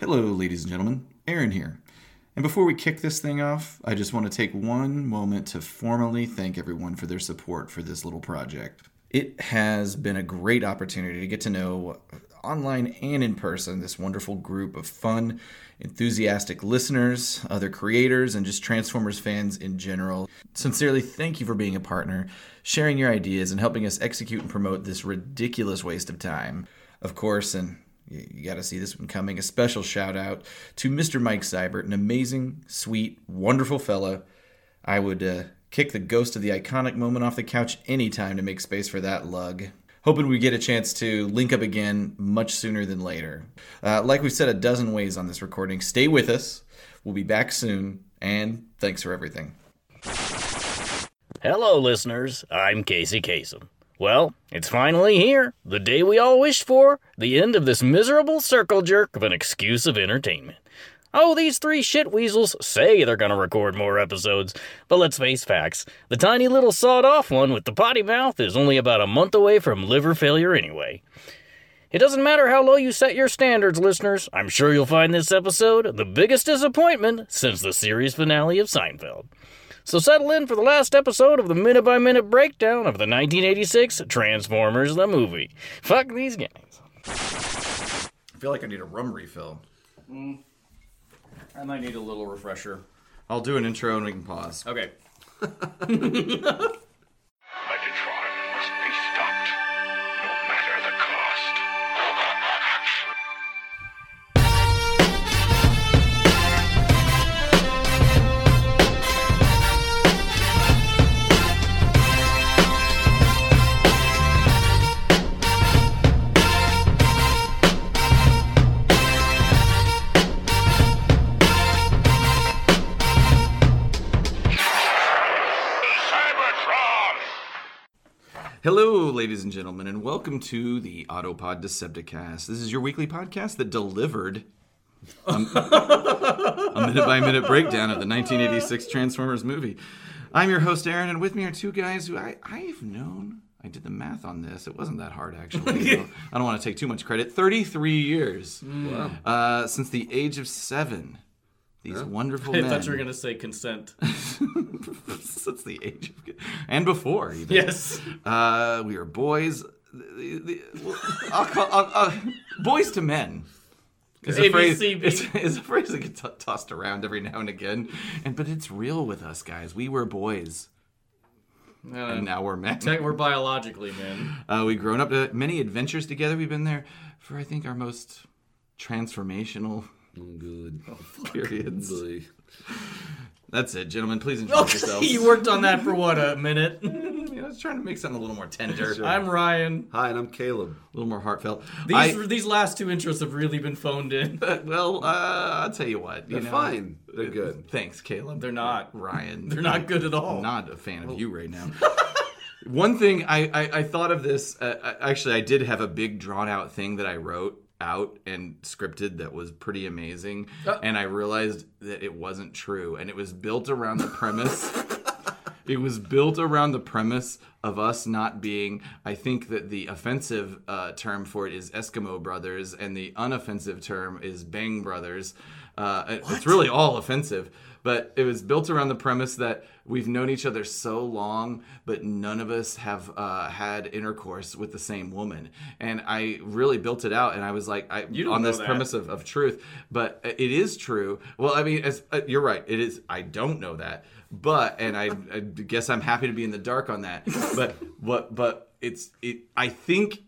Hello, ladies and gentlemen. Aaron here. And before we kick this thing off, I just want to take one moment to formally thank everyone for their support for this little project. It has been a great opportunity to get to know online and in person this wonderful group of fun, enthusiastic listeners, other creators, and just Transformers fans in general. Sincerely, thank you for being a partner, sharing your ideas, and helping us execute and promote this ridiculous waste of time. Of course, and you, you got to see this one coming. A special shout out to Mr. Mike Seibert, an amazing, sweet, wonderful fella. I would uh, kick the ghost of the iconic moment off the couch anytime to make space for that lug. Hoping we get a chance to link up again much sooner than later. Uh, like we've said a dozen ways on this recording, stay with us. We'll be back soon, and thanks for everything. Hello, listeners. I'm Casey Kasem. Well, it's finally here. The day we all wished for. The end of this miserable circle jerk of an excuse of entertainment. Oh, these three shit weasels say they're gonna record more episodes, but let's face facts. The tiny little sawed off one with the potty mouth is only about a month away from liver failure anyway. It doesn't matter how low you set your standards, listeners. I'm sure you'll find this episode the biggest disappointment since the series finale of Seinfeld. So settle in for the last episode of the minute by minute breakdown of the 1986 Transformers the movie. Fuck these guys. I feel like I need a rum refill. Mm. I might need a little refresher. I'll do an intro and we can pause. Okay. Hello, ladies and gentlemen, and welcome to the Autopod Decepticast. This is your weekly podcast that delivered a, a minute by minute breakdown of the 1986 Transformers movie. I'm your host, Aaron, and with me are two guys who I, I've known. I did the math on this. It wasn't that hard, actually. so I don't want to take too much credit. 33 years uh, since the age of seven. These wonderful I men. thought you were gonna say consent. Since the age of. And before, even. yes. Uh, we were boys. The- the- I'll call, I'll, I'll, boys to men. Is a, phrase, is, is a phrase that gets t- tossed around every now and again, and but it's real with us guys. We were boys, and now we're men. We're biologically, men. Uh, we've grown up to many adventures together. We've been there for I think our most transformational Good. periods. Boy. That's it, gentlemen. Please introduce yourselves. you worked on that for what a minute. You know, I was trying to make something a little more tender, I'm Ryan. Hi, and I'm Caleb. A little more heartfelt. These I- these last two intros have really been phoned in. Uh, well, uh, I'll tell you what. You They're know, fine. They're good. Thanks, Caleb. They're not. Ryan. They're not good at all. I'm not a fan of you right now. One thing I, I, I thought of this. Uh, actually, I did have a big drawn out thing that I wrote out and scripted that was pretty amazing, and I realized that it wasn't true, and it was built around the premise. It was built around the premise of us not being. I think that the offensive uh, term for it is Eskimo brothers, and the unoffensive term is Bang brothers. Uh, it's really all offensive, but it was built around the premise that we've known each other so long, but none of us have uh, had intercourse with the same woman. And I really built it out, and I was like, I, on this that. premise of, of truth, but it is true. Well, I mean, as, uh, you're right. It is. I don't know that, but and I, I guess I'm happy to be in the dark on that. But what? But it's it. I think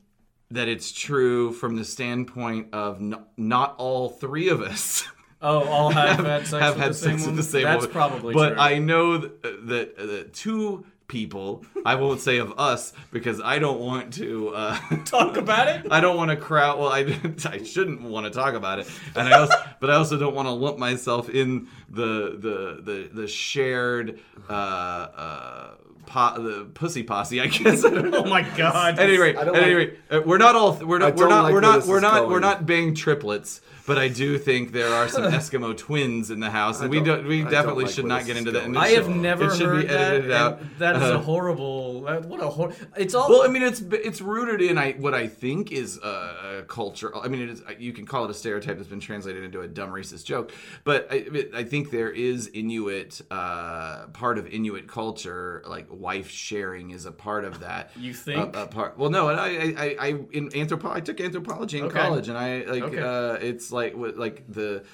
that it's true from the standpoint of n- not all three of us. Oh, all have, had sex have with had the same sex with woman? the same That's woman. probably but true. I know that, that, that two people. I won't say of us because I don't want to uh, Talk about it. I don't want to crowd. Well, I, I shouldn't want to talk about it, and I also, but I also don't want to lump myself in the the the, the shared uh, uh, po- the pussy posse. I guess. Oh my god. At any rate, I at don't any like- rate, uh, we're not all we're I not we're don't like we're where not this we're not going. we're not bang triplets. But I do think there are some Eskimo twins in the house, and we don't- don't we I don't definitely like should not get into that. going. and it I should- have never it should heard be that. edited out. and That is Uh, a horrible. What a hor- It's all. well, I mean, it's it's rooted in I what I think is a, a culture. I mean, it is. You can call it a stereotype that's been translated into a dumb racist joke, but I, I think there is Inuit uh, part of Inuit culture, like wife sharing is a part of that. You think? a, a part? Well, no, and I, I, I, I in anthropo- I took anthropology in Okay. college, and I like Okay. uh, it's like like the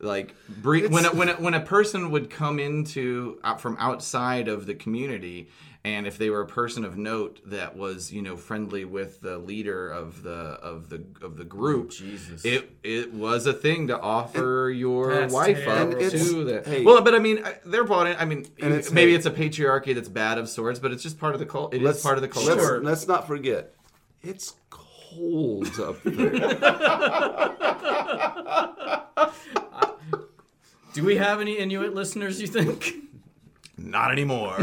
like bring, when a, when a, when a person would come into out from outside of the community and if they were a person of note that was you know friendly with the leader of the of the of the group Jesus. it it was a thing to offer your wife terrible. up And to the hey. well but i mean they're bought in i mean it's- maybe hey. it's a patriarchy that's bad of sorts but it's just part of the cult It is Let's- part of the culture Let's, Sure. let's not forget, it's cold up there. Do we have any Inuit listeners? You think? Not anymore.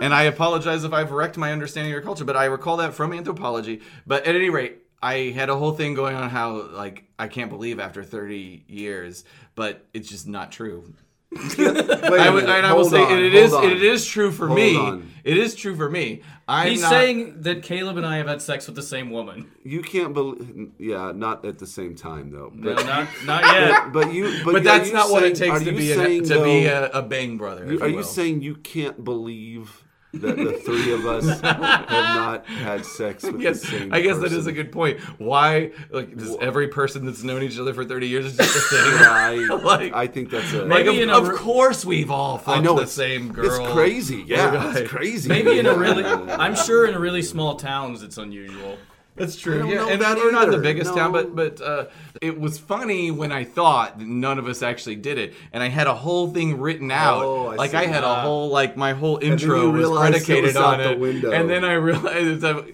and I apologize if I've wrecked my understanding of your culture, but I recall that from anthropology. But at any rate, I had a whole thing going on how like I can't believe after 30 years, but it's just not true. Wait I a would, and I will say on, it, it hold is on. it is true for Hold me. on. It is true for me. I'm He's not, saying that Caleb and I have had sex with the same woman. You can't believe. Yeah, not at the same time though. No, not not yet. but you. But, but that's you not what it takes to you be a, saying, to be a, a bang brother. You- are you you saying you can't believe that the three of us have not had sex with Yes, the same I guess that person? is a good point. Why, like, does every person that's known each other for thirty years is just the same? I, Like- I think that's a. like, Maybe of, a of re- course we've all fucked I know the same girl. It's crazy. Yeah, it's crazy. Maybe in a really, I'm sure in really small towns it's unusual. That's true. Yeah, and that we're not the biggest town, but but uh, it was funny when I thought that none of us actually did it, and I had a whole thing written out. Oh, I like. I had a Ah. whole like my whole intro was realized it predicated was on it, window. and then I realized that.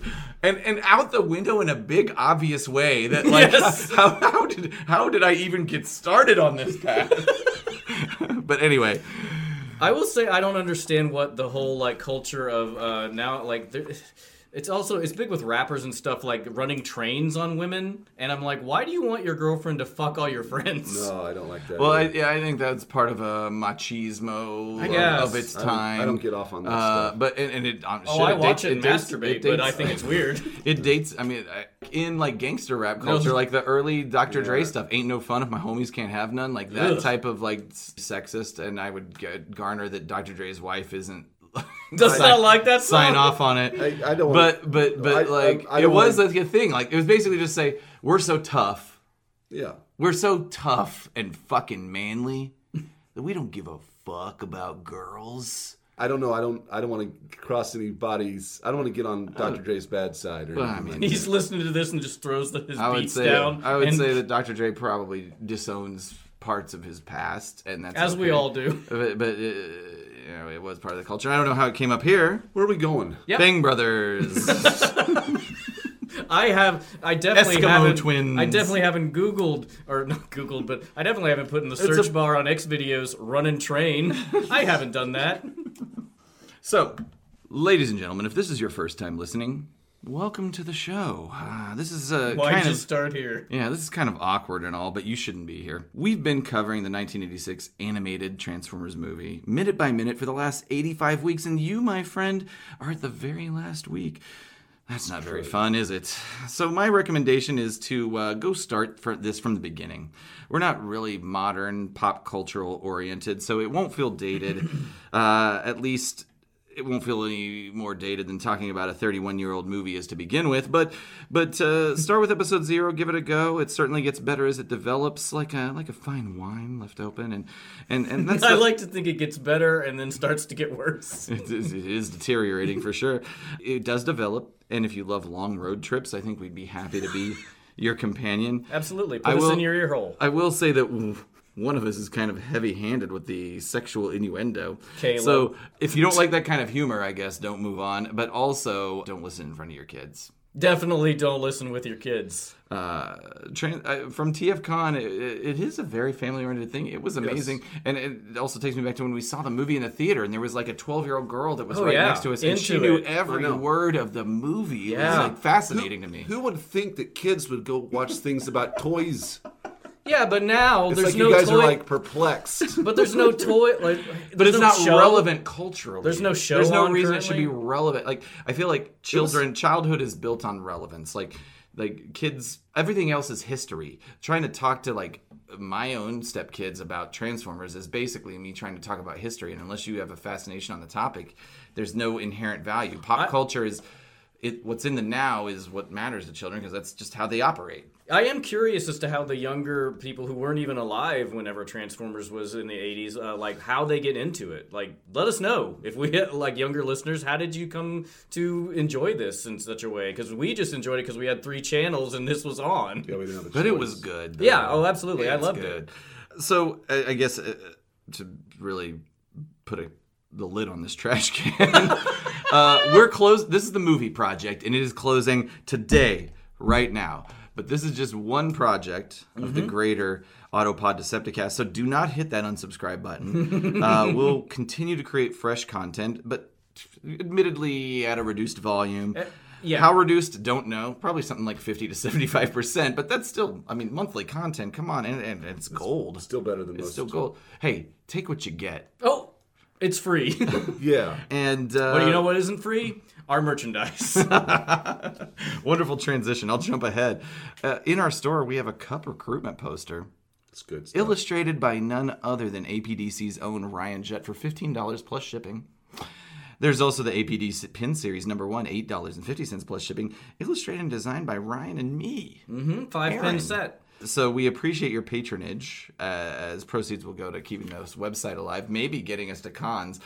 And, and out the window in a big obvious way that like Yes. how, how did how did I even get started on this path? but anyway, I will say I don't understand what the whole like culture of uh, now like there, it's also it's big with rappers and stuff like running trains on women and I'm like why do you want your girlfriend to fuck all your friends? No, I don't like that. well, I, yeah, I think that's part of a machismo of- guess. of its I don't- time. I don't get off on that Uh, stuff. but and, and it, um, Oh, shit, I it watch dates- it and dates- masturbate, it but I think it's weird. It dates. I mean, in like gangster rap culture, No. like the early Dr. Dre stuff, ain't no fun if my homies can't have none. Like that Ugh. type of like sexist, and I would get, garner that Dr. Dre's wife isn't. Does sign- not like that Sign off on it. I, I don't. wanna- but but but I- I- like I it was like a thing. Like it was basically just say we're so tough, yeah. we're so tough and fucking manly that we don't give a fuck about girls. I don't know. I don't. I don't want to cross any bodies. I don't want to get on Dr. Dre's bad side or Well, I mean, He's listening to this and just throws the, his I would beats say down. I would and, say that Dr. Dre probably disowns parts of his past, and that's as we all do. But, but uh, you know, it was part of the culture. I don't know how it came up here. Where are we going? Yep. Bang Brothers. I have. I definitely Eskimo haven't. twins. I definitely haven't Googled or not Googled, but I definitely haven't put in the a- search bar on X videos "run and train." I haven't done that. so, ladies and gentlemen, if this is your first time listening, welcome to the show. Uh, this is uh, Why'd kind of start here? Yeah, this is kind of awkward and all, but you shouldn't be here. We've been covering the 1986 animated Transformers movie, minute by minute, for the last 85 weeks, and you, my friend, are at the very last week. That's not very fun, is it? So, my recommendation is to uh, go start for this from the beginning. We're not really modern, pop cultural oriented, so it won't feel dated. uh, at least it won't feel any more dated than talking about a 31 year old movie is to begin with. But but uh, start with episode zero, give it a go. It certainly gets better as it develops, like a like a fine wine left open, and and and that's I the- like to think it gets better and then starts to get worse. it is, it is deteriorating for sure. It does develop, and if you love long road trips, I think we'd be happy to be your companion. Absolutely. Put I us will- in your ear hole. I will say that one of us is kind of heavy-handed with the sexual innuendo. Caleb. So if you don't like that kind of humor, I guess don't move on. But also, don't listen in front of your kids. Definitely don't listen with your kids. Uh, tran uh, from TFCon, it, it is a very family-oriented thing. It was amazing, and it also takes me back to when we saw the movie in the theater, and there was like a 12-year-old girl that was Oh, right yeah. next to us, and she Into knew every word of the movie. It was like fascinating to me. Who would think that kids would go watch things about toys? Yeah, but now It's there's like no you guys toy. are like perplexed. but there's no toy. Like, but it's no not show. relevant culturally. There's no show There's no on reason it should be relevant. Like I feel like children, childhood is built on relevance. Like like kids, everything else is history. Trying to talk to like my own stepkids about Transformers is basically me trying to talk about history. And unless you have a fascination on the topic, there's no inherent value. Pop culture is. It, what's in the now is what matters to children because that's just how they operate. I am curious as to how the younger people who weren't even alive whenever Transformers was in the 80s, uh, like how they get into it. Like, let us know if we like younger listeners. How did you come to enjoy this in such a way? Because we just enjoyed it because we had three channels and this was on. Yeah, we didn't have a But it was good. though. Yeah, oh, absolutely. I it's loved it. So I, I guess uh, to really put a, the lid on this trash can, uh, we're closed. This is the movie project, and it is closing today, right now. But this is just one project of Mm-hmm. the greater Autopod Decepticast. So do not hit that unsubscribe button. uh, we'll continue to create fresh content, but admittedly at a reduced volume. Eh, yeah. How reduced? Don't know. Probably something like 50 to 75%, but that's still, I mean, monthly content. Come on. And, and it's gold. Still better than It's most. still gold. Hey, take what you get. Oh, it's free. Yeah. And uh, but you know what isn't free? Our merchandise. wonderful transition. I'll jump ahead. Uh, in our store, we have a Kup recruitment poster It's good stuff. illustrated by none other than APDC's own Ryan Jett for $15 plus shipping. There's also the APD pin series number one, $8.50 plus shipping, illustrated and designed by Ryan and me. Five Aaron. pin set. So we appreciate your patronage, uh, as proceeds will go to keeping this website alive, maybe getting us to cons.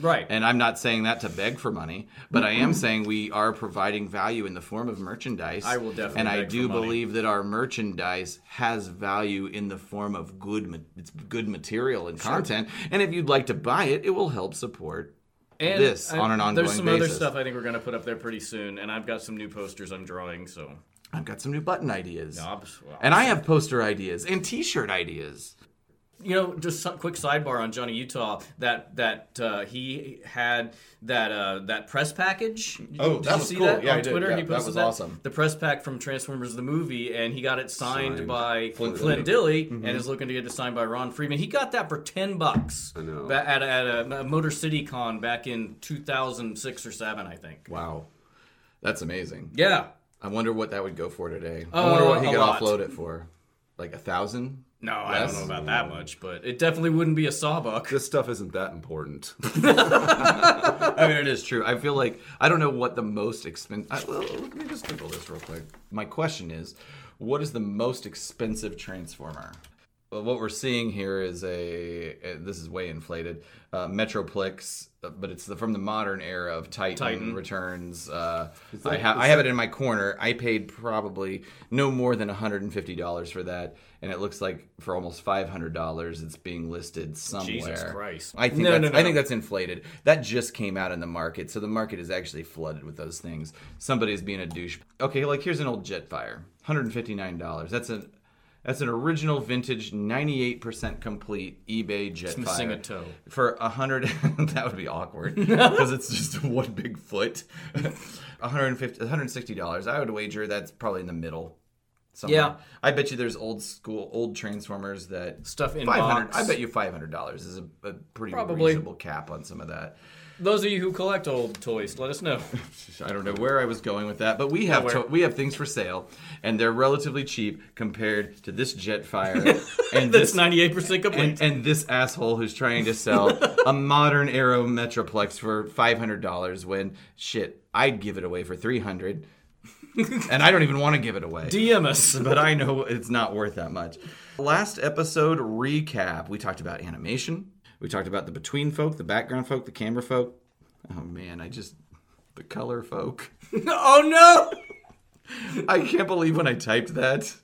Right. And I'm not saying that to beg for money, but I am saying we are providing value in the form of merchandise. I will definitely And I beg do for money. believe that our merchandise has value in the form of good, ma- it's good material and content. And if you'd like to buy it, it will help support and this I- on an ongoing There's some basis. other stuff I think we're going to put up there pretty soon, and I've got some new posters I'm drawing, so. I've got some new button ideas. No, well, and I have poster ideas and T-shirt ideas. You know, just some quick sidebar on Johnny Utah that that uh, he had that uh, that press package. Oh, did that you was see cool. that Yeah, on I did. Twitter? Yeah, he that posted was awesome. The press pack from Transformers the movie, and he got it signed, Signed. by Flint Flint. Dille, Mm-hmm. and is looking to get it signed by Ron Friedman. He got that for ten bucks. I know. Ba- at, a, at a Motor City Con back in 2006 or seven, I think. Wow. That's amazing. Yeah. I wonder what that would go for today. I Oh, wonder what he could lot. offload it for. Like a thousand? No, I don't know about that much, but it definitely wouldn't be a sawbuck. This stuff isn't that important. I mean, it is true. I feel like I don't know what the most expensive. Well, let me just Google this real quick. My question is, what is the most expensive transformer? What we're seeing here is a. This is way inflated. Uh, Metroplex, uh, but it's the, from the modern era of Titan, Titan. returns. Uh, I, ha- I have it in my corner. I paid probably no more than $150 for that, and it looks like for almost $500, it's being listed somewhere. Jesus Christ. I think No, that's, no, no. I think that's inflated. That just came out in the market, so the market is actually flooded with those things. Somebody's being a douche. Okay, like here's an old Jetfire, hundred and fifty nine dollars. That's an that's an original vintage, ninety eight percent complete eBay Jetfire. missing a toe. for a hundred. that would be awkward because it's just one big foot. 150 160 dollars. I would wager that's probably in the middle. Somewhere. Yeah. I bet you there's old school old Transformers that Stuff in five hundred. box. I bet you five hundred dollars is a, a pretty Probably. reasonable cap on some of that. Those of you who collect old toys, let us know. I don't know where I was going with that, but we have to, we have things for sale, and they're relatively cheap compared to this Jetfire and That's this 98% complete. and, and this asshole who's trying to sell a modern Aero Metroplex for five hundred dollars. When shit, I'd give it away for three hundred, and I don't even want to give it away. DM us. but I know it's not worth that much. Last episode recap, we talked about animation. We talked about the between folk, the background folk, the camera folk. Oh man, I just the color folk. oh no! I can't believe when I typed that.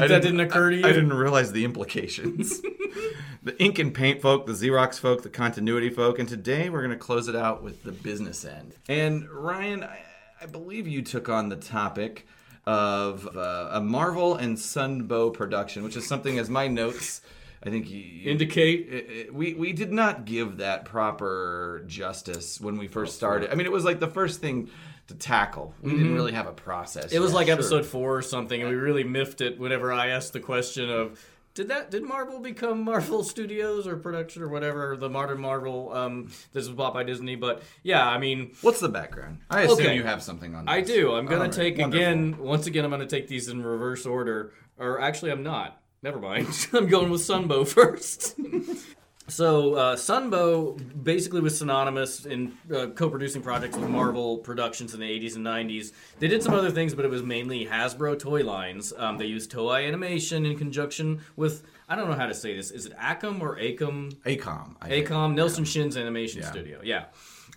I that didn't occur to you? I didn't realize the implications. the ink and paint folk, the Xerox folk, the continuity folk, and today we're going to close it out with the business end. And Ryan, I, I believe you took on the topic of uh, a Marvel and Sunbow production, which is something as my notes. I think you, Indicate. it- it- we we did not give that proper justice when we first started. I mean, it was like the first thing to tackle. We didn't really have a process. Mm-hmm. It was yet. like Sure. episode four or something, and we really miffed it whenever I asked the question of Did that? Did Marvel become Marvel Studios or production or whatever? The modern Marvel. Um, this was bought by Disney, but yeah, I mean, What's the background? I assume Okay. you have something on. I do. I'm gonna right, take wonderful. again. Once again, I'm gonna take these in reverse order. Or actually, I'm not. Never mind. I'm going with Sunbow first. so uh, Sunbow basically was synonymous in uh, co-producing projects with Marvel Productions in the 80s and 90s. They did some other things, but it was mainly Hasbro toy lines. Um, they used Toei Animation in conjunction with I don't know how to say this. Is it AKOM or AKOM? AKOM. I think. AKOM, Nelson Shin's animation studio. Yeah.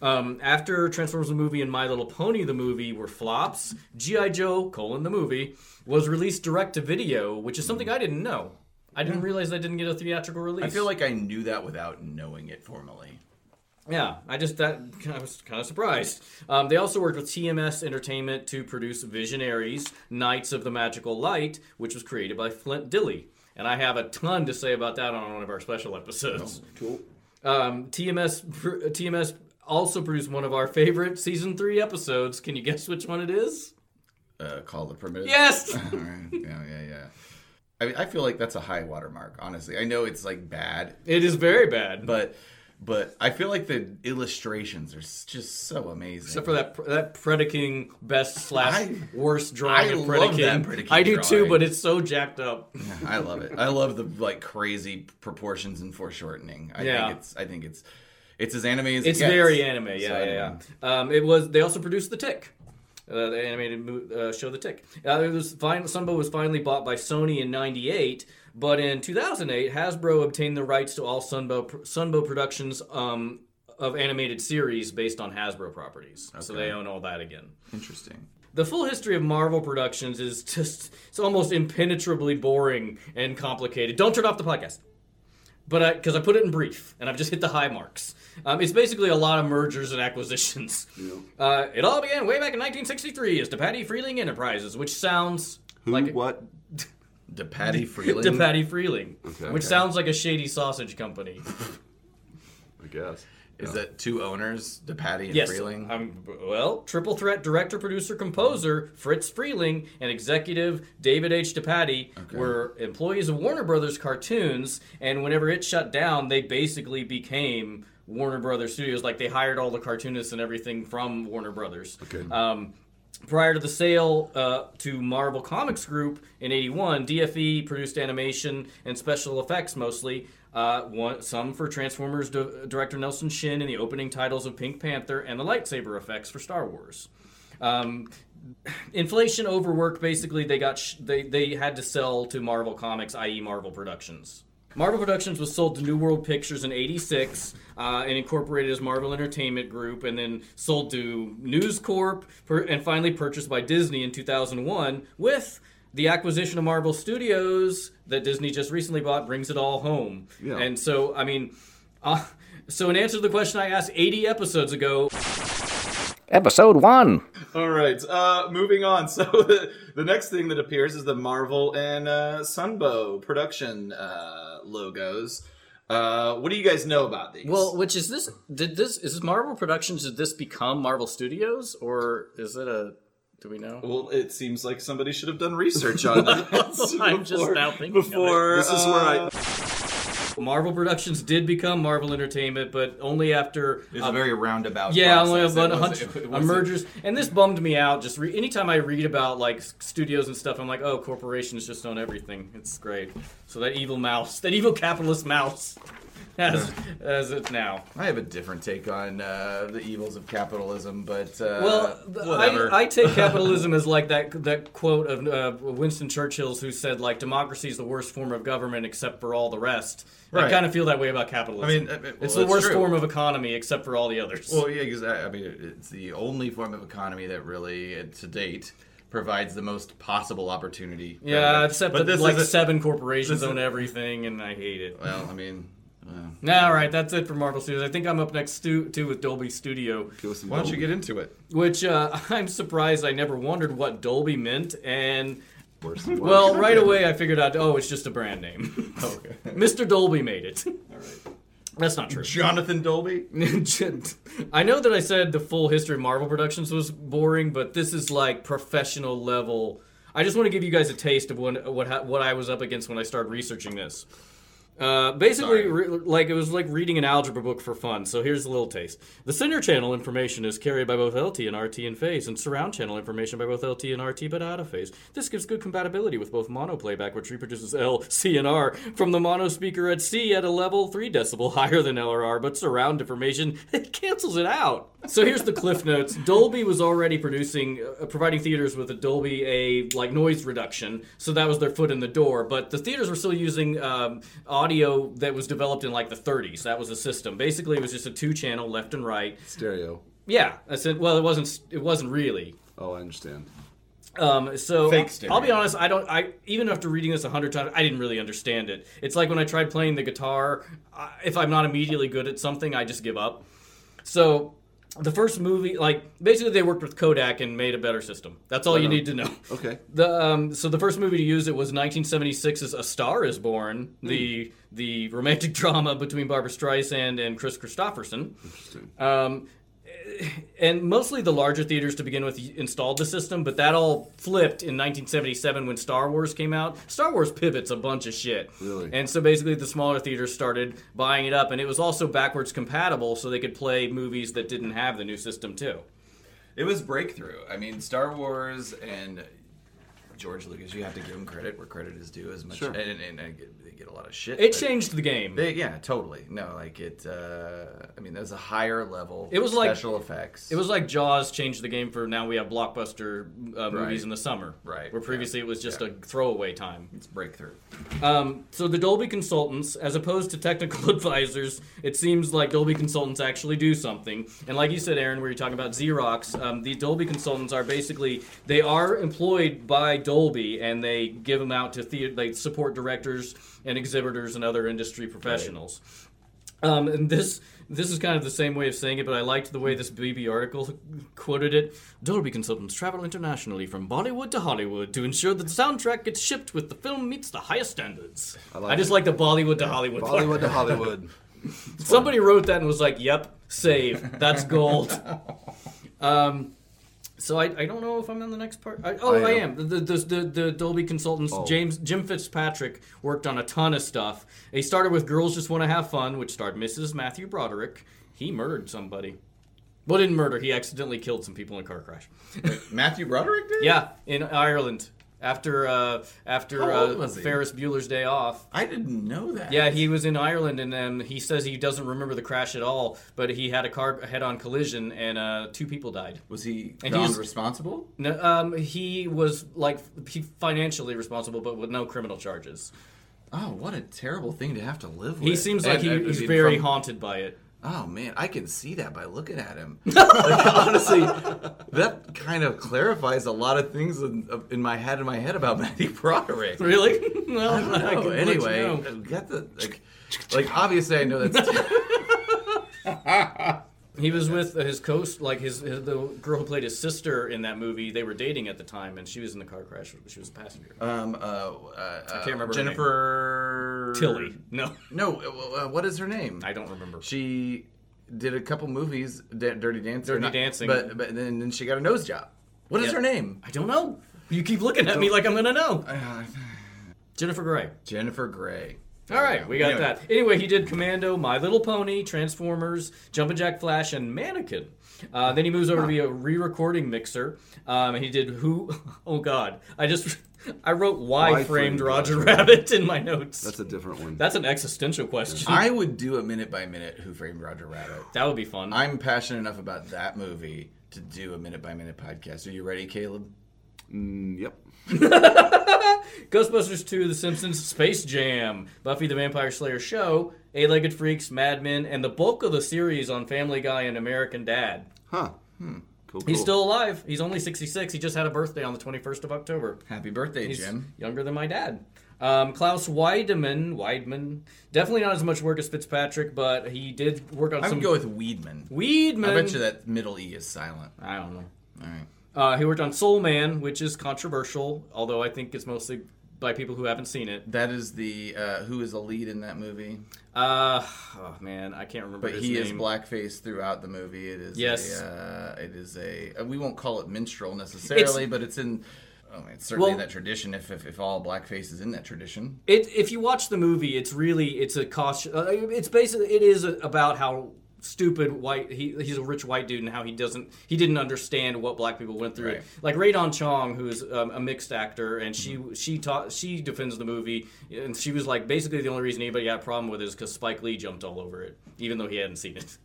Um, after Transformers the movie and My Little Pony the movie were flops, G.I. Joe, colon the movie, was released direct to video, which is something I didn't know. I didn't realize I didn't get a theatrical release. I feel like I knew that without knowing it formally. Yeah, I just that I was kind of surprised. Um, they also worked with TMS Entertainment to produce Visionaries: Knights of the Magical Light, which was created by Flint Dille, and I have a ton to say about that on one of our special episodes. Cool. Um, TMS TMS also produced one of our favorite season three episodes. Can you guess which one it is? Uh, call the primitive. Yes. All right. Yeah, yeah, yeah. I mean, I feel like that's a high watermark. Honestly, I know it's like bad, it is very bad. but but I feel like the illustrations are just so amazing. Except for that that Predaking best slash I- worst drawing I love that Predaking I do too, but it's so jacked up. I love it. I love the like crazy proportions and foreshortening. I Yeah. think it's I think it's it's as anime as It's it very anime, yeah, So, yeah, yeah. Um, it was. They also produced The Tick, uh, the animated mo- uh, show The Tick. Uh, it was fine. Sunbow was finally bought by Sony in '98, but in 2008, Hasbro obtained the rights to all Sunbow Sunbow productions um, of animated series based on Hasbro properties. So they own all that again. Interesting. The full history of Marvel Productions is just it's almost impenetrably boring and complicated. Don't turn off the podcast. But because I, put it in brief and I've just hit the high marks. Um, it's basically a lot of mergers and acquisitions. Uh, it all began way back in 1963 as DePatie Freleng Enterprises, which sounds Who? like what? The Patty Freleng. DePatie Freleng, Okay. which Okay. sounds like a shady sausage company. I guess. Is that two owners, the Patty and Yes. Freleng? Um, well, triple threat director, producer, composer Fritz Freleng and executive David H. DePatie were employees of Warner Brothers Cartoons, and whenever it shut down, they basically became Warner Brothers Studios. Like they hired all the cartoonists and everything from Warner Brothers. Okay. Um, prior to the sale uh, to Marvel Comics Group in '81, DFE produced animation and special effects mostly. Uh, one, some for Transformers di- director Nelson Shin in the opening titles of Pink Panther and the lightsaber effects for Star Wars. Um, inflation overwork. Basically, they got sh- they they had to sell to Marvel Comics, i.e., Marvel Productions. Marvel Productions was sold to New World Pictures in '86 uh, and incorporated as Marvel Entertainment Group, and then sold to News Corp, per- and finally purchased by Disney in 2001 with the acquisition of Marvel Studios that Disney just recently bought brings it all home. Yeah. And so, I mean, uh, so in answer to the question I asked 80 episodes ago, Episode 1. All right. Uh, moving on. So the, the next thing that appears is the Marvel and uh, Sunbow production uh, logos. Uh, what do you guys know about these? Well, which is this? Did this is this Marvel Productions? Did this become Marvel Studios, or is it a? Do we know? Well, it seems like somebody should have done research on this. I'm just before- now thinking of it. Before This is where uh, I. Marvel Productions did become Marvel Entertainment, but only after It's uh, a very roundabout. yeah, process. only about a wasn't- hunch it of wasn't- mergers, and this bummed me out. Just re- anytime I read about like studios and stuff, I'm like, oh, corporations just own everything. It's great. So that evil mouse, that evil capitalist mouse, has as it now. I have a different take on uh, the evils of capitalism, but uh, Well, whatever. I, I take capitalism as like that that quote of uh, Winston Churchill's, who said like democracy is the worst form of government except for all the rest. I kind of feel that way about capitalism. I mean, well, it's the worst true. form of economy except for all the others. Well, yeah, exactly. I mean, it's the only form of economy that really, uh, to date, provides the most possible opportunity. yeah, everybody. except But that like isn't- seven corporations own everything, and I hate it. Well, I mean, uh, All right, that's it for Marvel Studios. I think I'm up next stu- too with Dolby Studio, give us some why don't you get into it? which uh, I'm surprised I never wondered what Dolby meant, and Worse- well, right away I figured out, oh, it's just a brand name. Okay. Mr. Dolby made it. That's not true. Jonathan Dolby. I know that I said the full history of Marvel Productions was boring, but this is like professional level. I just want to give you guys a taste of when, what what I was up against when I started researching this. Uh, basically, re- like it was like reading an algebra book for fun. So here's a little taste. The center channel information is carried by both LT and RT in phase, and surround channel information by both LT and RT but out of phase. This gives good compatibility with both mono playback, which reproduces L, C, and R from the mono speaker at C at a level 3 decibel higher than L or R, but surround information it cancels it out. So here's the cliff notes. Dolby was already producing, uh, providing theaters with a Dolby a like noise reduction, so that was their foot in the door. But the theaters were still using um, audio that was developed in like the 30s. That was the system. Basically, it was just a two-channel left and right. Stereo. Yeah, I said. Well, it wasn't. It wasn't really. Oh, I understand. Um, so Fake I'll be honest. I don't. I even after reading this a hundred times, I didn't really understand it. It's like when I tried playing the guitar. I, if I'm not immediately good at something, I just give up. So the first movie, like basically, they worked with Kodak and made a better system. That's all you need to know. Okay. The um, so the first movie to use it was 1976's A Star Is Born, the the romantic drama between Barbra Streisand and Kris Kristofferson. Interesting. Um, and mostly the larger theaters to begin with installed the system, but that all flipped in 1977 when Star Wars came out. Star Wars pivots a bunch of shit. Really? And so basically the smaller theaters started buying it up, and it was also backwards compatible, so they could play movies that didn't have the new system too. It was breakthrough. I mean, Star Wars and George Lucas. You have to give him credit where credit is due. As much, Sure. and, and, and they get- they get a lot of shit. It changed the game. They, yeah, totally. No, like it. Uh, I mean, there's a higher level. It was like- special effects. It was like Jaws changed the game for now we have blockbuster uh, movies Right. in the summer. Right, Where previously it was just yeah. a throwaway time. it's breakthrough. Um, so the Dolby consultants, as opposed to technical advisors, it seems like Dolby consultants actually do something. And like you said, Aaron, where you're talking about Xerox, um, the Dolby consultants are basically they are employed by Dolby, and they give them out to theater, they support directors and exhibitors and other industry professionals. Um, and this this is kind of the same way of saying it, but I liked the way this BB article quoted it. Dolby consultants travel internationally from Bollywood to Hollywood to ensure that the soundtrack gets shipped with the film meets the highest standards. I, like just like the Bollywood to Hollywood. part. Bollywood to Hollywood. Somebody wrote that and was like, "Yep, save. That's gold." um, so I, I don't know if I'm on the next part. I, oh, I, I am. The, the, the, the Dolby consultants, Oh. James Jim Fitzpatrick, worked on a ton of stuff. He started with Girls Just Want to Have Fun, which starred Mrs. Matthew Broderick. He murdered somebody. Well, didn't murder. He accidentally killed some people in a car crash. Matthew Broderick did. Yeah, in Ireland after uh, after uh, he? Ferris Bueller's Day Off. I didn't know that. Yeah, he was in Ireland, and um, he says he doesn't remember the crash at all. But he had a car head-on collision, and uh, two people died. Was he And found he's- responsible? No, um, he was like he financially responsible, but with no criminal charges. Oh, what a terrible thing to have to live with. He seems like And- he, and- I he's mean, very from- haunted by it. Oh man, I can see that by looking at him. like, honestly, that kind of clarifies a lot of things in, in my head in my head about Matthew Broderick. Really? well, I don't know. can let you anyway, know. got the like, like obviously I know that's he was with his coast, like his, his the girl who played his sister in that movie. They were dating at the time, and she was in the car crash. She was a passenger. um uh, uh I can't remember. Jennifer Tilly. No, No, uh, uh, what is her name? I don't remember. She did a couple movies, D- Dirty Dancing. Dirty Dancing. but but then, then she got a nose job. What is her name? I don't know. You keep looking at me like I'm gonna know. Jennifer Grey. Jennifer Grey. All right, we got Anyway. that. Anyway, he did Commando, My Little Pony, Transformers, Jumpin' Jack Flash, and Mannequin. Uh, then he moves over to be a re-recording mixer. Um, and he did who? Oh God, I just I wrote why, Why framed framed Roger Roger Rabbit in my notes. That's a different one. That's an existential question. I would do a minute by minute Who Framed Roger Rabbit. that would be fun. I'm passionate enough about that movie to do a minute by minute podcast. Are you ready, Caleb? Mm, yep. Ghostbusters 2, The Simpsons, Space Jam, Buffy the Vampire Slayer show, Eight-Legged Freaks, Mad Men, and the bulk of the series on Family Guy and American Dad. Huh. Cool, cool. He's still alive. He's only 66. He just had a birthday on the 21st of October. Happy birthday, He's Jim. younger than my dad. Um, Klaus Weidemann, Weidman, definitely not as much work as Fitzpatrick, but he did work on I some. I would go with Weedman. Weedman. I bet you that middle E is silent. I don't know. All right. Uh, he worked on Soul Man, which is controversial, although I think it's mostly by people who haven't seen it. That is the uh, who is the lead in that movie, Uh, oh man, I can't remember but he name. is blackface throughout the movie. It is Yes. A, uh, it is a uh, we won't call it minstrel necessarily, but it's in Oh, it's certainly Well- that tradition. If, if if all blackface is in that tradition, It, if you watch the movie, it's really it's a cost. Uh, it's basically it is about how stupid white he, he's a rich white dude and how he doesn't he didn't understand what black people went through. Right. Like Rae Dawn Chong, who is um, a mixed actor, and she she taught she defends the movie, and she was like basically the only reason anybody had a problem with it is because Spike Lee jumped all over it, even though he hadn't seen it.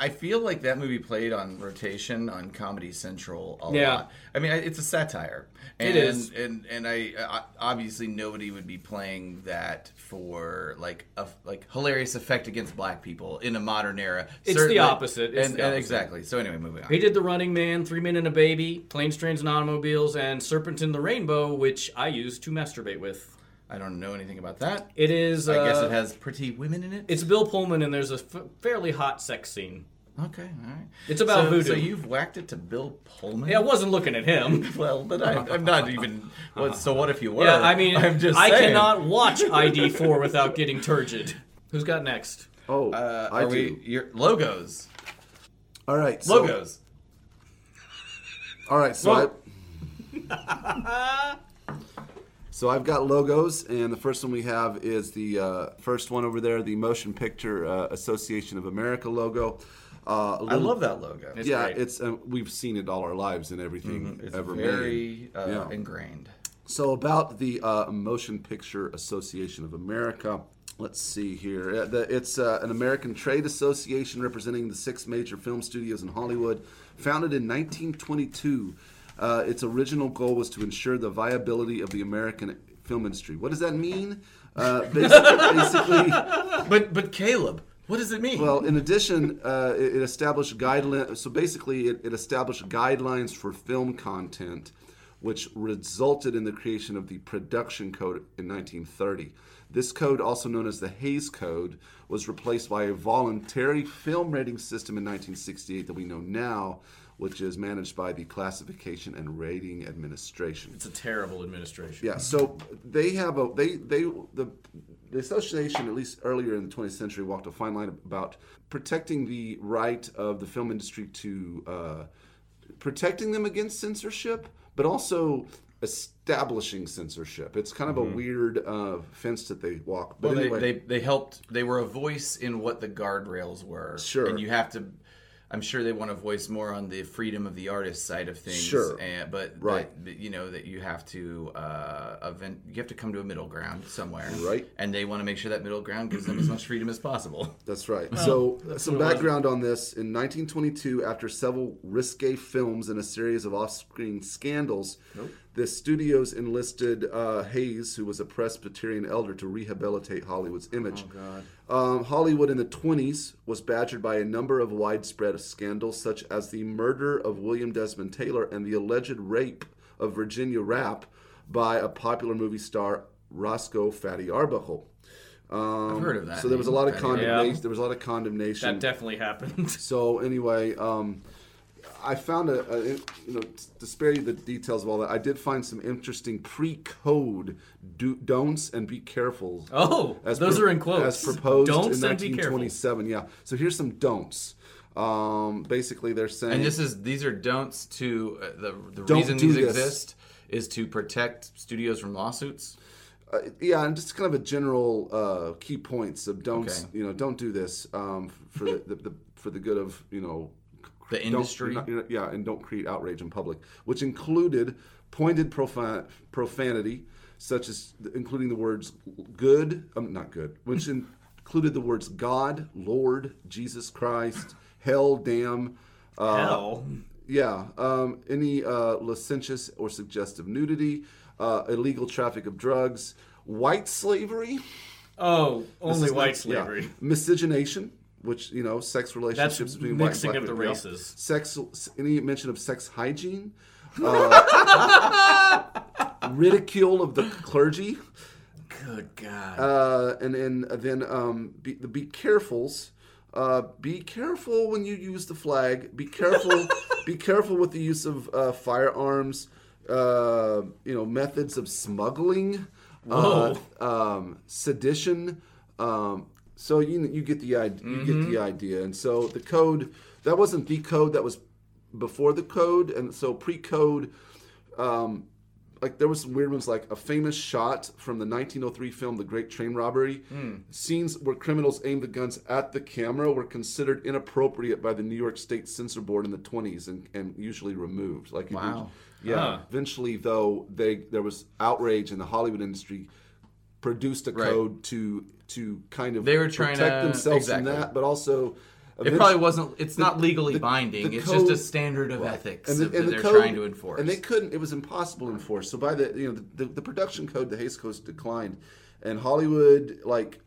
I feel like that movie played on rotation on Comedy Central a Yeah. lot. I mean, it's a satire. It And, is. and and I, I obviously nobody would be playing that for like a like hilarious effect against black people in a modern era. It's the opposite. It's and, the and opposite. exactly. So anyway, moving on. He did The Running Man, Three Men and a Baby, Planes, Trains, and Automobiles, and Serpent and the Rainbow, which I use to masturbate with. I don't know anything about that. It is. I guess uh, it has pretty women in it. It's Bill Pullman, and there's a f- fairly hot sex scene. okay, all right. It's about so, voodoo. So you've whacked it to Bill Pullman. Yeah, I wasn't looking at him. Well, but I, I'm not even. What, so what if you were? Yeah, I mean, I'm just I saying. cannot watch ID4 without getting turgid. Who's got next? Oh, Uh, I are do. we your logos? All right. So, Logos. All right. So I. So I've got logos, and the first one we have is the uh, first one over there, the Motion Picture uh, Association of America logo. Uh, a I little- love that logo. It's yeah, great. it's um, we've seen it all our lives and everything It's ever made. very uh, Yeah. ingrained. So about the uh, Motion Picture Association of America. Let's see here. Uh, It's uh, an American trade association representing the six major film studios in Hollywood. Founded in 1922, uh, its original goal was to ensure the viability of the American film industry. What does that mean? Uh, basi- basically, But but Caleb, what does it mean? well, in addition, uh, it, it established guidelines. So basically, it, it established guidelines for film content, which resulted in the creation of the Production Code in 1930. This code, also known as the Hays Code, was replaced by a voluntary film rating system in 1968 that we know now, which is managed by the Classification and Rating Administration. It's a terrible administration. Yeah, so they have a they they the the association at least earlier in the 20th century walked a fine line about protecting the right of the film industry to uh, protecting them against censorship, but also establishing censorship. It's kind of a weird uh, fence that they walk. But well, they, anyway, they they helped. They were a voice in what the guardrails were. Sure. And you have to. I'm sure they want to voice more on the freedom of the artist side of things. Sure. And, but Right. that- that, you know that you have to uh, event. You have to come to a middle ground somewhere. Right. And they want to make sure that middle ground gives them as much freedom as possible. That's right. so, some what it was. background on this. In 1922, after several risque films and a series of off screen scandals, the studios enlisted uh, Hays, who was a Presbyterian elder, to rehabilitate Hollywood's image. Oh, God. Um, Hollywood in the 20s was badgered by a number of widespread scandals, such as the murder of William Desmond Taylor and the alleged rape of Virginia Rappe by a popular movie star, Roscoe Fatty Arbuckle. Um, I've heard of that So there was a lot of condemnation. Yeah. There was a lot of condemnation. That definitely happened. so anyway, um, I found a, a you know to spare you the details of all that. I did find some interesting pre-code do, don'ts and be careful. Oh, those pro- are in quotes. As proposed Don'ts in and be careful. 1927. Yeah. So here's some don'ts. Um, basically, they're saying And this is these are don'ts to uh, the the Don't reason these this. exist is to protect studios from lawsuits. Uh, yeah, and just kind of a general uh, key points of don't Okay. you know don't do this um, for the, the, the for the good of you know The industry. not- yeah, and don't create outrage in public, which included pointed profan- profanity, such as including the words good, um, not good, which included the words God, Lord, Jesus Christ, hell, damn. Uh, Hell. yeah, um, any uh, licentious or suggestive nudity, uh, illegal traffic of drugs, white slavery, Oh, only white not- yeah. slavery. miscegenation, which you know, sex relationships That's between white and mixing black of the people, races. Sex, any mention of sex hygiene, uh, ridicule of the clergy, Good God. uh, and then then um, be, the be carefuls. Uh, be careful when you use the flag. Be careful. be careful with the use of uh, firearms. Uh, you know methods of smuggling, uh, um, sedition. Um, so you you get the idea. You get the idea. And so the code that wasn't the code that was before the code, and so pre-code. Um, like there was some weird ones like a famous shot from the 1903 film The Great Train Robbery. Scenes where criminals aimed the guns at the camera were considered inappropriate by the New York State Censor Board in the 20s and, and usually removed. Like Wow. yeah. Huh. Eventually, though, they there was outrage in the Hollywood industry. Produced a Right. code to to kind of They were trying protect to- themselves exactly. from that, but also It probably wasn't. It's not legally binding. the it's just a standard of ethics and the, that and the they're code, trying to enforce. And they couldn't. It was impossible to enforce. So by the you know the, the, the production code, the Hays Coast declined, and Hollywood like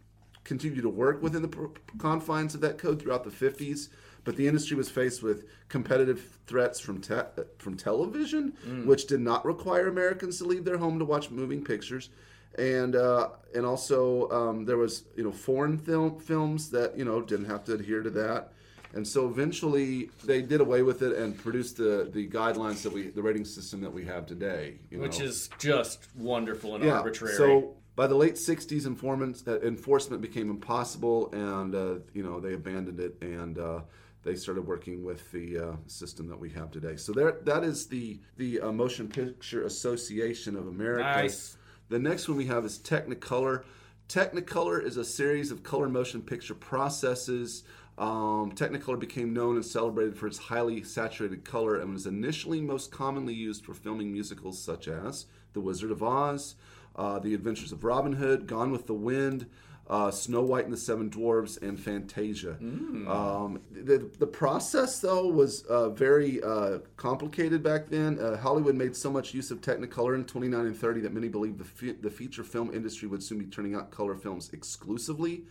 continued to work within the pr- confines of that code throughout the fifties. But the industry was faced with competitive threats from te- from television, Mm. which did not require Americans to leave their home to watch moving pictures. And uh, and also um, there was you know foreign film films that you know didn't have to adhere to that. And so eventually they did away with it and produced the, the guidelines that we the rating system that we have today. You which know. is just wonderful and yeah. arbitrary. So by the late '60s, informants, uh, enforcement became impossible, and uh, you know they abandoned it and. Uh, they started working with the uh, system that we have today. So there, that is the the uh, Motion Picture Association of America. Nice. The next one we have is Technicolor. Technicolor is a series of color motion picture processes. Um, Technicolor became known and celebrated for its highly saturated color and was initially most commonly used for filming musicals such as The Wizard of Oz, uh, The Adventures of Robin Hood, Gone with the Wind, uh, Snow White and the Seven Dwarves, and Fantasia. Um, the, the process, though, was uh, very uh, complicated back then. Uh, Hollywood made so much use of Technicolor in 29 and 30 that many believed the, fe- the feature film industry would soon be turning out color films exclusively.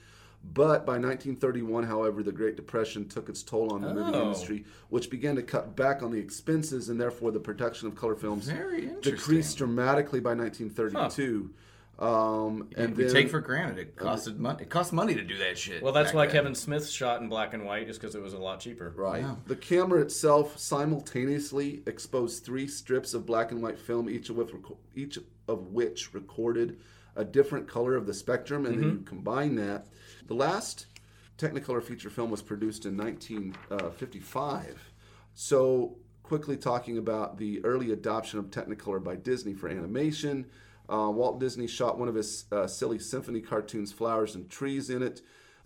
But by 1931, however, the Great Depression took its toll on the movie Oh. industry, which began to cut back on the expenses, and therefore the production of color films decreased dramatically by 1932. Um, and we then, take for granted it uh, costed money. It cost money to do that shit. well, that's why then. Kevin Smith shot in black and white, just because it was a lot cheaper. Right. The camera itself simultaneously exposed three strips of black and white film, each of which, reco- each of which recorded a different color of the spectrum, and then you mm-hmm. combine that. The last Technicolor feature film was produced in 1955. Uh, so, quickly talking about the early adoption of Technicolor by Disney for animation. Uh, Walt Disney shot one of his uh, silly symphony cartoons, Flowers and Trees, in it.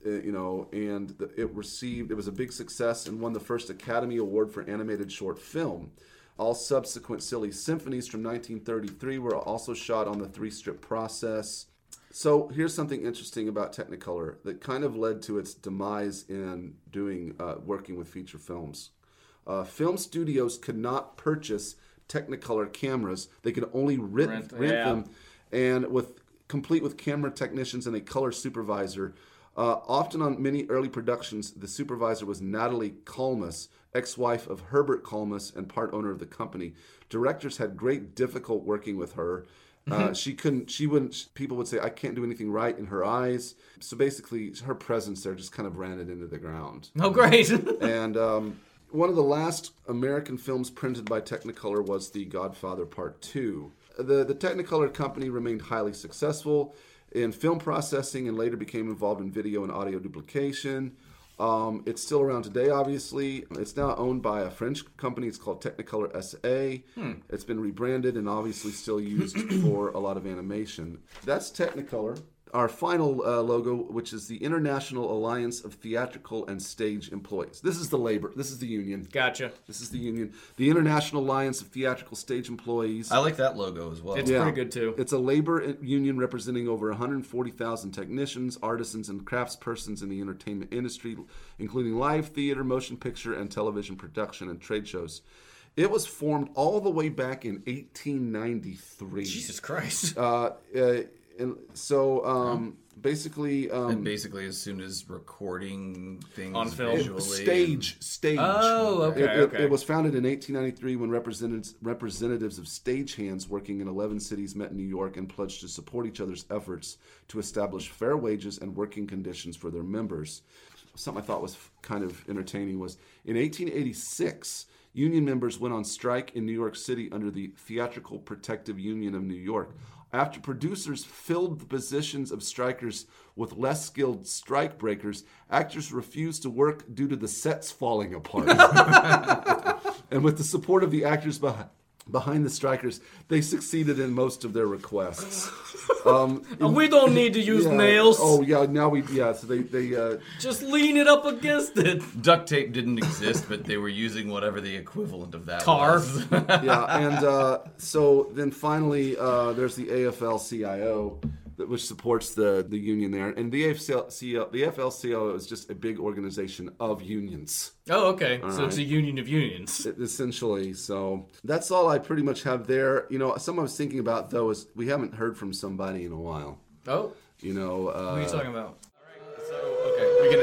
Uh, you know, and the, it received it was a big success and won the first Academy Award for animated short film. All subsequent silly symphonies from 1933 were also shot on the three-strip process. So here's something interesting about Technicolor that kind of led to its demise in doing uh, working with feature films. Uh, film studios could not purchase Technicolor cameras; they could only rent, Rent, rent yeah. them, and with complete with camera technicians and a color supervisor. Uh, often on many early productions, the supervisor was Natalie Kalmus, ex-wife of Herbert Kalmus and part owner of the company. Directors had great difficult working with her. Uh, she couldn't. She wouldn't. People would say, "I can't do anything right" in her eyes. So basically, her presence there just kind of ran it into the ground. Oh, great. And um, one of the last American films printed by Technicolor was The Godfather Part 2. The, the Technicolor company remained highly successful in film processing and later became involved in video and audio duplication. Um, it's still around today, obviously. It's now owned by a French company. It's called Technicolor SA. It's been rebranded and obviously still used for a lot of animation. That's Technicolor. Our final uh, logo, which is the International Alliance of Theatrical and Stage Employees. This is the labor. This is the union. gotcha. This is the union. The International Alliance of Theatrical Stage Employees. I like that logo as well. It's pretty good too. It's a labor union representing over 140,000 technicians, artisans, and craftspersons in the entertainment industry, including live theater, motion picture, and television production and trade shows. It was formed all the way back in 1893. Jesus Christ. Uh, uh, and so um, basically, um, And basically, as soon as recording things On film. visually, stage stage Oh, okay, it, it- okay. it was founded in 1893 when representatives representatives of stagehands working in 11 cities met in new york and pledged to support each other's efforts to establish fair wages and working conditions for their members something i thought was kind of entertaining was in 1886 union members went on strike in new york city under the theatrical protective union of new york after producers filled the positions of strikers with less skilled strike breakers, actors refused to work due to the sets falling apart. and with the support of the actors behind, behind the strikers, they succeeded in most of their requests. Um, we don't need to use yeah. nails. Oh yeah, now we yeah. So they they uh, Just lean it up against it. Duct tape didn't exist, but they were using whatever the equivalent of that Car. was. yeah, and uh, so then finally, uh, there's the AFL-CIO, that- which supports the the union there, and the AFL-CIO, the AFL-CIO is just a big organization of unions, Oh, okay. so right. it's a union of unions. essentially. So that's all I pretty much have there. You know, something I was thinking about though is we haven't heard from somebody in a while. Oh, You know, uh, what are you talking about? okay, we can.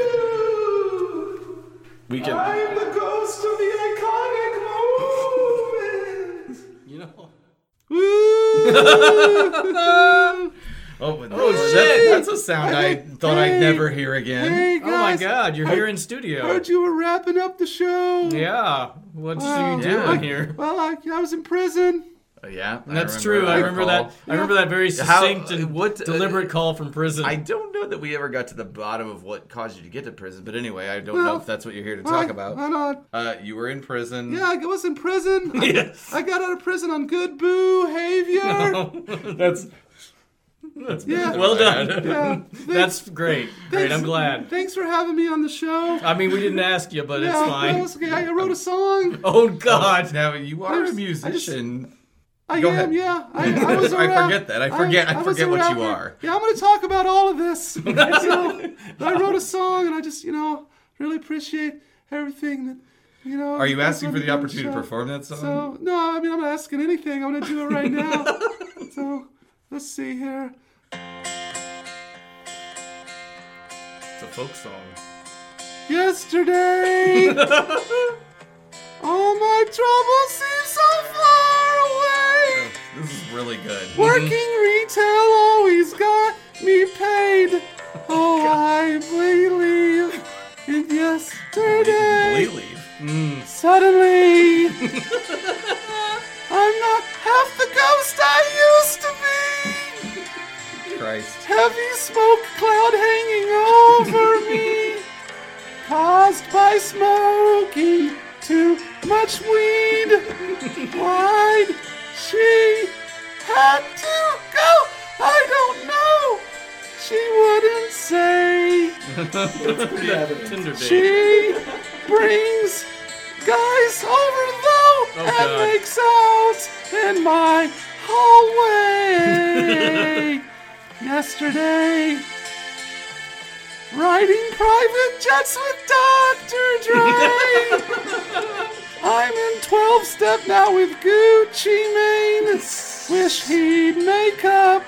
We can. I'm the ghost of the iconic moment. You know. Oh, but Oh, that- shit. That's a sound I thought I'd never hear again. Hey Oh my God, you're here in studio. I heard you were wrapping up the show. Yeah. What Well, you doing yeah. here? Well, I, I was in prison. Uh, yeah, I That's remember true. I remember call. that. I remember that very How- succinct and what, uh, deliberate call from prison. I don't know that we ever got to the bottom of what caused you to get to prison, but anyway, I don't Well, know if that's what you're here to Well, talk I- about. Why not? Uh, you were in prison. Yeah, I was in prison. Yes. I, got out of prison on good behavior. That's that's Yeah. well done. yeah. That's great. Great. I'm glad. Thanks for having me on the show. I mean, we didn't ask you, but yeah, it's fine. that was okay. I wrote a song. Oh God. Oh, now you are I a just- musician. I Go am, ahead. yeah. I, I was a I rap- forget that. I forget- I was forget a what you rapper. are. Yeah, I'm going to talk about all of this. so, I wrote a song, and I just, you know, really appreciate everything that, you know. Are you asking for the on the opportunity to perform that song? So no, I mean I'm not asking anything. I'm gonna do it right now. so let's see here. It's a folk song. Yesterday, all my troubles seem so far away. this is really good. Working retail always got me paid. Oh, I believe in yesterday. Completely. Mm. Suddenly, I'm not half the ghost I used to be. Christ. Heavy smoke cloud hanging over me, caused by smoking too much weed. Why'd she had to go? I don't know. She wouldn't say. Tinder date. She brings guys over though oh, and God. makes out in my hallway. Yesterday, riding private jets with Dr. Dre. I'm in 12 step now with Gucci Mane. Wish he'd make up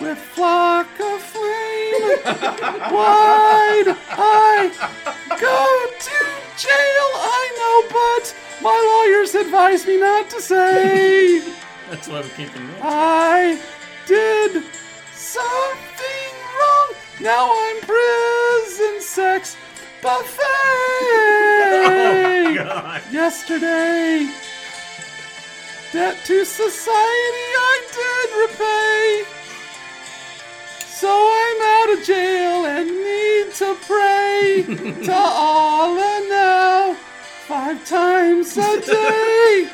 with Flock of Flame. Why'd I go to jail? I know, but my lawyers advise me not to say. That's why we keep him. I did something wrong. Now I'm prison sex buffet. Oh, God. Yesterday, debt to society I did repay. So I'm out of jail and need to pray to Allah now five times a day.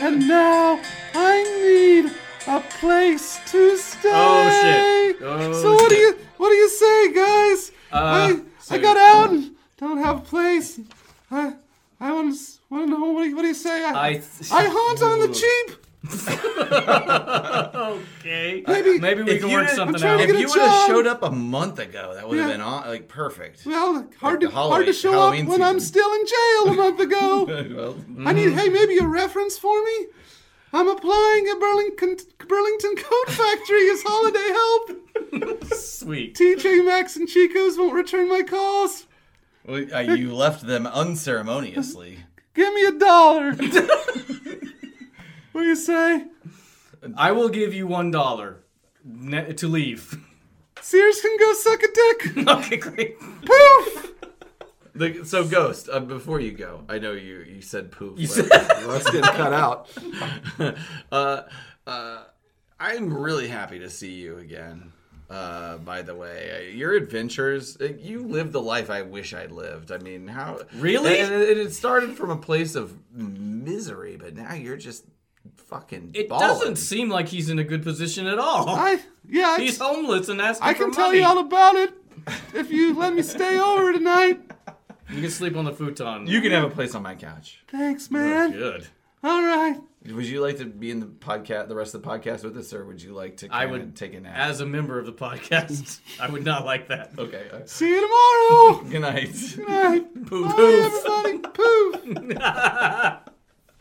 And now I need a place to stay. Oh, shit. Oh, so what do you what do you say, guys? Uh, I so- I got out and don't have a place. I I want to want to know what do you, what do you say? I I. I haunt on the cheap. Okay. Maybe- Maybe we can work did- something out. If you would have showed up a month ago, that would have Yeah. been on, like perfect. Well, hard the to hard to show Halloween up when I'm still in jail a month ago. well, I need hey maybe a reference for me. I'm applying at Burlington Burlington Coat Factory as holiday help. Sweet. TJ Maxx and Chico's won't return my calls. well, uh, you left them unceremoniously. Give me a dollar. what do you say? I will give you one dollar ne- to leave. Sears can go suck a dick. okay, great. Poof. The, so, Ghost, uh, before you go, I know you you said poof. You but- said- that's getting cut out. uh, uh, I'm really happy to see you again. Uh, by the way, Uh, your adventures, uh, you lived the life I wish I lived. I mean, how Really? And it, it started from a place of misery, but now you're just fucking It balling. doesn't seem like he's in a good position at all. I yeah, I, he's homeless and asking I can tell money. you all about it if you let me stay over tonight. You can sleep on the futon. You can have a place on my couch. Thanks, man. good. All right. Would you like to be in the podcast, the rest of the podcast with us, or would you like to? I kinda would take a nap. As a member of the podcast, I would not like that. okay. uh, See you tomorrow. Good night. Good night. Poof, Bye, poof. everybody. Poof.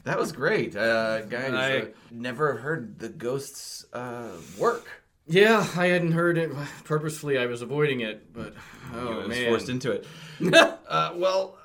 That was great, uh, guys. I- uh, never heard the ghosts uh, work. Yeah, I hadn't heard it. Purposefully, I was avoiding it, but oh I was man, forced into it. uh, well,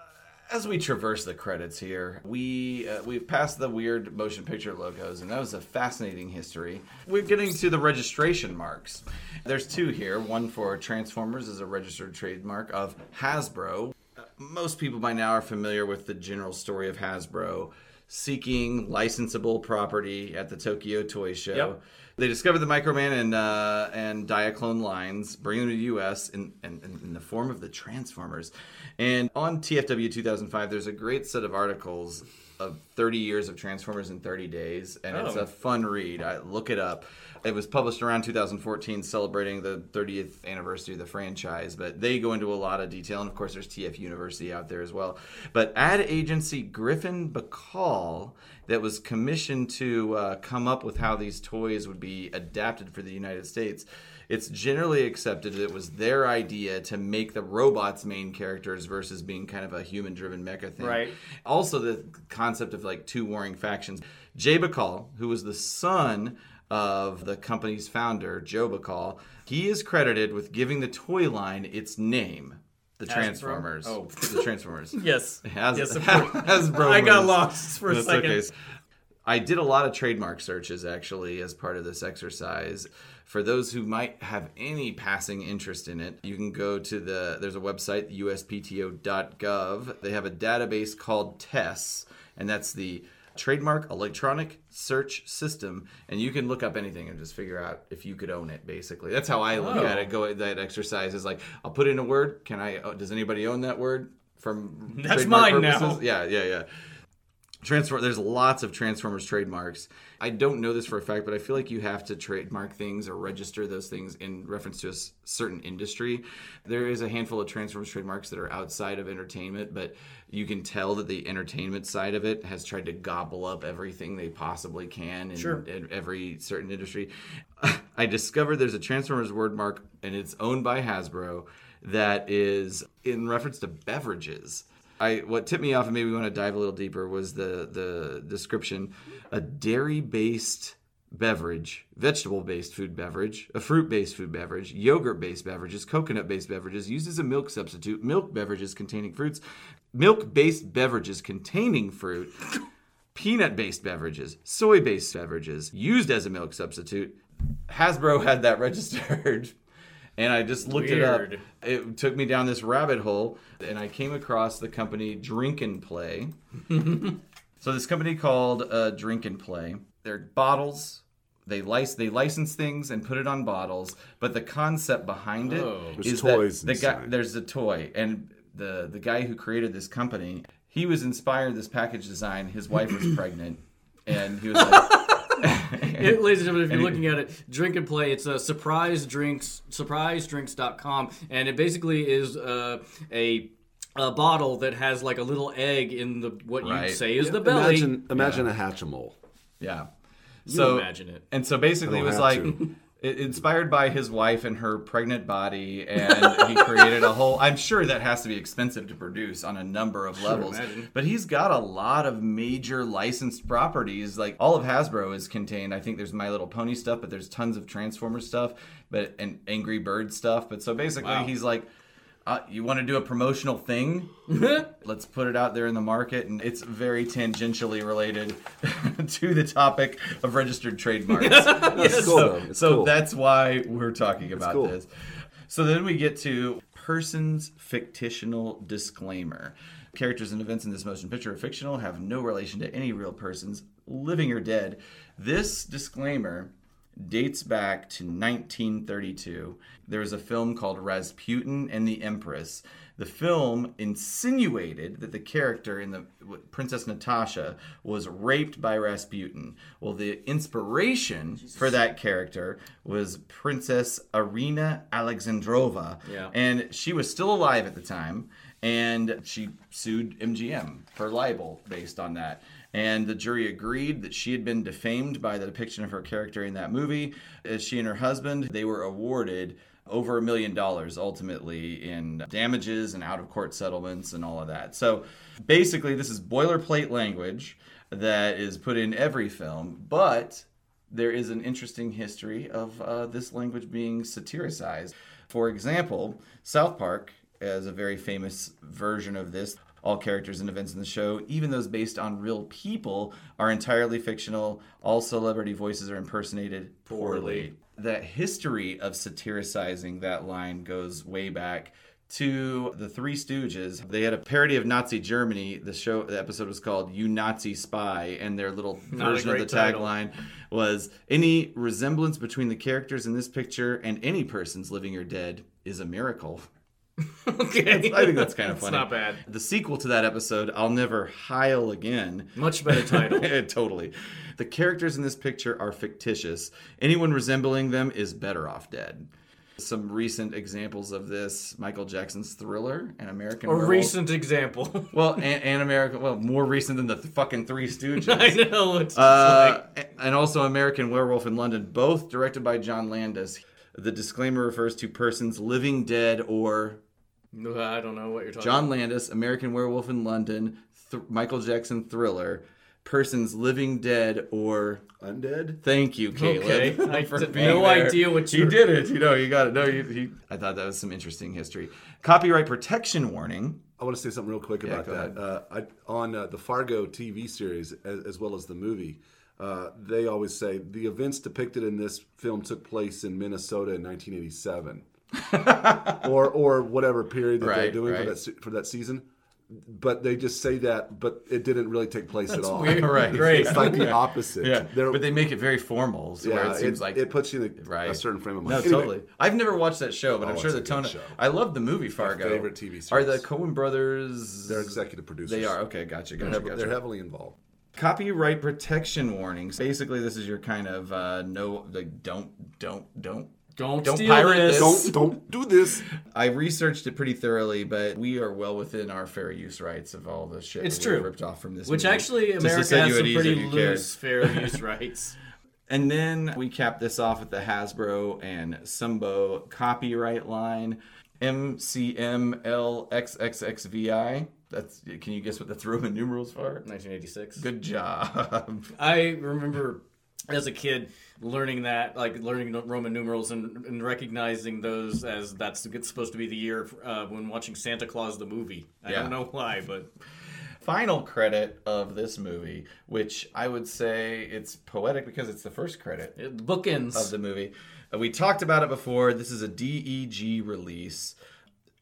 as we traverse the credits here, we uh, we've passed the weird motion picture logos, and that was a fascinating history. We're getting to the registration marks. There's two here. One for Transformers is a registered trademark of Hasbro. Uh, Most people by now are familiar with the general story of Hasbro seeking licensable property at the Tokyo Toy Show. Yep. They discovered the Microman and uh, and Diaclone lines, bring them to the U.S. in, in, in the form of the Transformers. And on TFW 2005, there's a great set of articles of 30 years of Transformers in 30 days, and it's Oh. a fun read. I, look it up. It was published around 2014, celebrating the 30th anniversary of the franchise. But they go into a lot of detail, and of course, there's TF University out there as well. But ad agency Griffin Bacal, that was commissioned to uh, come up with how these toys would be adapted for the United States. It's generally accepted that it was their idea to make the robots main characters versus being kind of a human-driven mecha thing. Right. Also, the concept of like two warring factions. Jay Bacal, who was the son of the company's founder, Joe Bacal, he is credited with giving the toy line its name. The Transformers. Oh. the Transformers. yes, Has, yes, of. Hasbro I got lost for a That's second. okay. I did a lot of trademark searches actually as part of this exercise. For those who might have any passing interest in it, you can go to the there's a website uspto.gov. They have a database called TESS, and that's the trademark electronic search system and you can look up anything and just figure out if you could own it basically that's how i look Oh. at it oh. go that exercise is like i'll put in a word can i oh, does anybody own that word from That's mine now. yeah yeah yeah Transform. There's lots of Transformers trademarks. I don't know this for a fact, but I feel like you have to trademark things or register those things in reference to a s- certain industry. There is a handful of Transformers trademarks that are outside of entertainment, but you can tell that the entertainment side of it has tried to gobble up everything they possibly can in, Sure. in every certain industry. I discovered there's a Transformers word mark, and it's owned by Hasbro that is in reference to beverages. I what tipped me off and made me want to dive a little deeper was the the description: a dairy-based beverage, vegetable-based food beverage, a fruit-based food beverage, yogurt-based beverages, coconut-based beverages used as a milk substitute, milk beverages containing fruits, milk-based beverages containing fruit, peanut-based beverages, soy-based beverages used as a milk substitute. Hasbro had that registered. And I just looked it up. It took me down this rabbit hole, and I came across the company Drink and Play. so this company called uh, Drink and Play. They're bottles. They license they license things and put it on bottles, but the concept behind it is Oh. There's that toys the guy there's a toy, and the the guy who created this company, he was inspired this package design. His wife was pregnant, and he was like. It- ladies and gentlemen, if you're looking at it, drink and play. It's a surprise drinks, surprisedrinks.com, and it basically is uh, a a bottle that has like a little egg in the what Right. you'd say is the belly. Imagine, imagine a Hatchimal. Yeah. You so imagine it. And so basically, it was like to. It, inspired by his wife and her pregnant body, and he created a whole. I'm sure that has to be expensive to produce on a number of levels. But he's got a lot of major licensed properties. Like all of Hasbro is contained. I think there's My Little Pony stuff, but there's tons of Transformer stuff, but and Angry Bird stuff. But so basically, Wow. he's like. Uh, you want to do a promotional thing? Let's put it out there in the market, and it's very tangentially related to the topic of registered trademarks. It's cool, though. It's so cool. that's why we're talking about cool. this. So then we get to person's fictional disclaimer. Characters and events in this motion picture are fictional, have no relation to any real persons, living or dead. This disclaimer dates back to 1932. There was a film called Rasputin and the Empress. The film insinuated that the character in the Princess Natasha was raped by Rasputin. Well, the inspiration for that character was Princess Irina Alexandrova, Yeah. and she was still alive at the time, and she sued MGM for libel based on that. And the jury agreed that she had been defamed by the depiction of her character in that movie. As she and her husband, they were awarded over a million dollars ultimately in damages and out of court settlements and all of that. So basically, this is boilerplate language that is put in every film, but there is an interesting history of uh, this language being satiricized. For example, South Park has a very famous version of this. All characters and events in the show, even those based on real people, are entirely fictional. All celebrity voices are impersonated poorly. That history of satiricizing that line goes way back to the Three Stooges. They had a parody of Nazi Germany. The show, the episode was called "You Nazi Spy," and their little Not version of the tagline was any resemblance between the characters in this picture and any person's living or dead is a miracle. Okay. I think that's kind of It's funny. not bad. The sequel to that episode, I'll Never Heil Again. Much better title. totally. The characters in this picture are fictitious. Anyone resembling them is better off dead. Some recent examples of this Michael Jackson's Thriller and American A Werewolf. recent example. Well, and, and American, well, more recent than the fucking Three Stooges. I know. It's Uh, like, and also American Werewolf in London, both directed by John Landis. The disclaimer refers to persons living dead or I don't know what you're talking John Landis, American Werewolf in London, th- Michael Jackson Thriller, persons living dead or Undead? thank you, Caleb. Okay. I for had being no there. idea what you you- did it. You know, you got it. No, you, he, I thought that was some interesting history. Copyright protection warning. I want to say something real quick about go that. Uh, I, on uh, the Fargo TV series, as, as well as the movie, uh, they always say the events depicted in this film took place in Minnesota in 1987, or or whatever period that they're doing right. for that for that season. But they just say that, but it didn't really take place at all. weird. Right. Great. It's like the opposite. Yeah, They're- but they make it very formal, so where yeah, it seems like it puts you in a, Right. a certain frame of No, mind. Anyway, totally. I've never watched that show, but I'm Oh, sure the a good tone. show. I love the movie Fargo. favorite TV series. Are the series. Coen brothers? They're executive producers. They are okay. Gotcha. Gotcha. They're, gotcha. they're heavily involved. Copyright protection warnings. Basically, this is your kind of uh, no, like don't, don't, don't. Don't, Don't steal pirate this. this. Don't don't do this. I researched it pretty thoroughly, but we are well within our fair use rights of all the shit It's true. ripped off from this. Which movie. actually, Just America has some pretty if cared. loose fair use rights. And then we cap this off with the Hasbro and Sunbow copyright line MCMLXXXVI. That's can you guess what that's Roman numerals for? 1986. Good job. I remember as a kid learning that, like learning Roman numerals and, and recognizing those as that's supposed to be the year uh, when watching Santa Claus the movie. I Yeah. don't know why, but Final credit of this movie, which I would say it's poetic because it's the first credit it, bookends. of the movie. Uh, we talked about it before. This is a DEG release.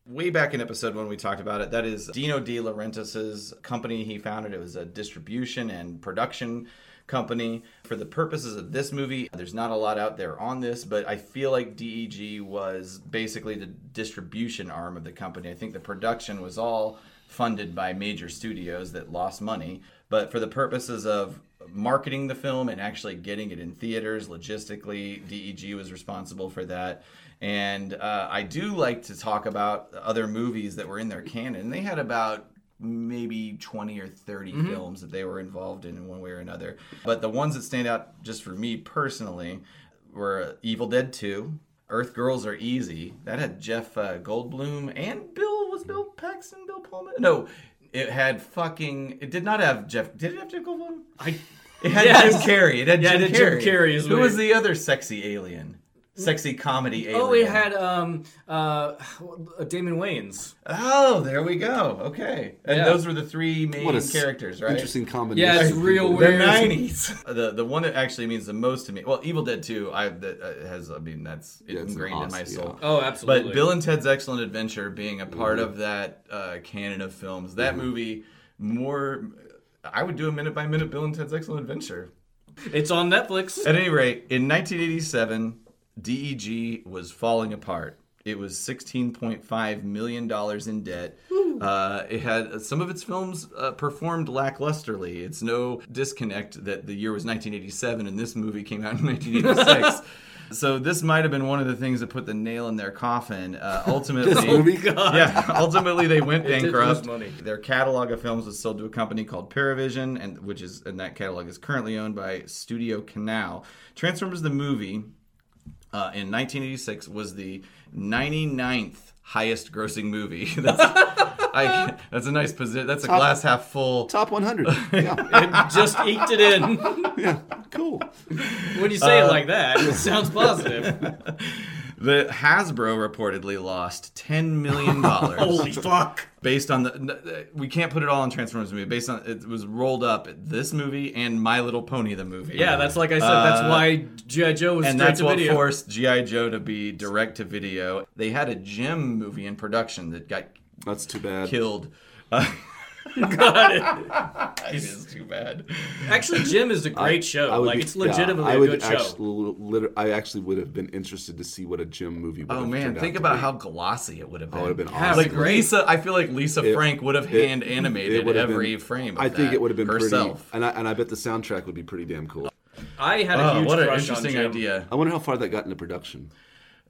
Way back in episode one, we talked about it. That is Dino De Laurentiis's company. He founded it was a distribution and production company. For the purposes of this movie, there's not a lot out there on this, but I feel like DEG was basically the distribution arm of the company. I think the production was all funded by major studios that lost money. But for the purposes of marketing the film and actually getting it in theaters logistically, DEG was responsible for that. And uh, I do like to talk about other movies that were in their canon. They had about maybe 20 or 30 films that they were involved in in one way or another. But the ones that stand out just for me personally were Evil Dead 2, Earth Girls Are Easy. That had Jeff uh, Goldblum and Bill was Bill Paxton, Bill Pullman. No, it had fucking. It did not have Jeff. Did it have Jeff Goldblum? I It had Yes. Jim Carrey. It had Yeah, Jim it had Jim Carrey. Carrey Who was the other sexy alien? Sexy comedy alien. oh, we had um uh Damon Wayans. Oh, there we go. Okay, and Yeah. those were the three main What a s- characters, right? Interesting combination. Yeah, it's real people. The nineties. The the one that actually means the most to me. Well, Evil Dead Two. I that uh, has. I mean, that's Yeah, it's an ingrained in my awesome- soul. Oh, absolutely. But Bill and Ted's Excellent Adventure being a part of that uh, canon of films, that movie more. I would do a minute by minute Bill and Ted's Excellent Adventure. It's on Netflix. At any rate, in 1987, DEG was falling apart. It was 16.5 million dollars in debt. Uh, it had some of its films uh, performed lacklusterly. It's no disconnect that the year was 1987 and this movie came out in 1986. so this might have been one of the things that put the nail in their coffin. Uh, ultimately, movie? yeah, ultimately they went bankrupt. Their catalog of films was sold to a company called Paravision, and which is and that catalog is currently owned by Studio Canal. Transformers the movie uh, in 1986 was the 99th highest grossing movie. That's, I, that's a nice position. That's a glass half full. Top 100. Yeah, It just eked it in. yeah, cool. When you say it like that, it sounds positive. The Hasbro reportedly lost 10 million dollars. Holy fuck. based on the we can't put it all on Transformers movie. Based on it was rolled up this movie and My Little Pony the movie. Yeah, that's like I said. that's why G.I. Joe was and that's to what video. forced GI Joe to be direct to video. They had a Jem movie in production that got That's too bad. killed. Uh, Got it. it is too bad. Actually, Jem is a great show. I would Like be- it's legitimately yeah, I a would good show. actually, liter- I actually would have been interested to see what a Jem movie would Oh have man, think out about how glossy it would have been. Oh, it would have been awesome. like great. Lisa, I feel like Lisa It- Frank would have it- hand animated every been- frame. Of I think that it would have been herself. pretty, and I, and I bet the soundtrack would be pretty damn cool. I had a Oh, huge what an interesting on Jem. idea. I wonder how far that got into production.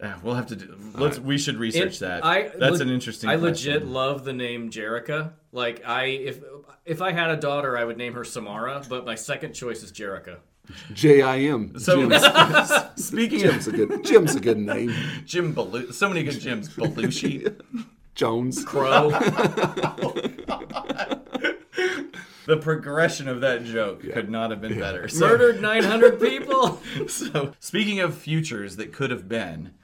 Uh, We'll have to do. Let's. We should research It- that. I That's le- an interesting. I question. legit love the name Jerrica. Like I, if if I had a daughter, I would name her Samara. But my second choice is Jerrica. J I M. So Jim's, speaking Jim's of a good. Jim's a good name. Jim Belushi, so many good Jims. Belushi, Jones. Crow. the progression of that joke could not have been better. So, Murdered 900 people. so speaking of futures that could have been,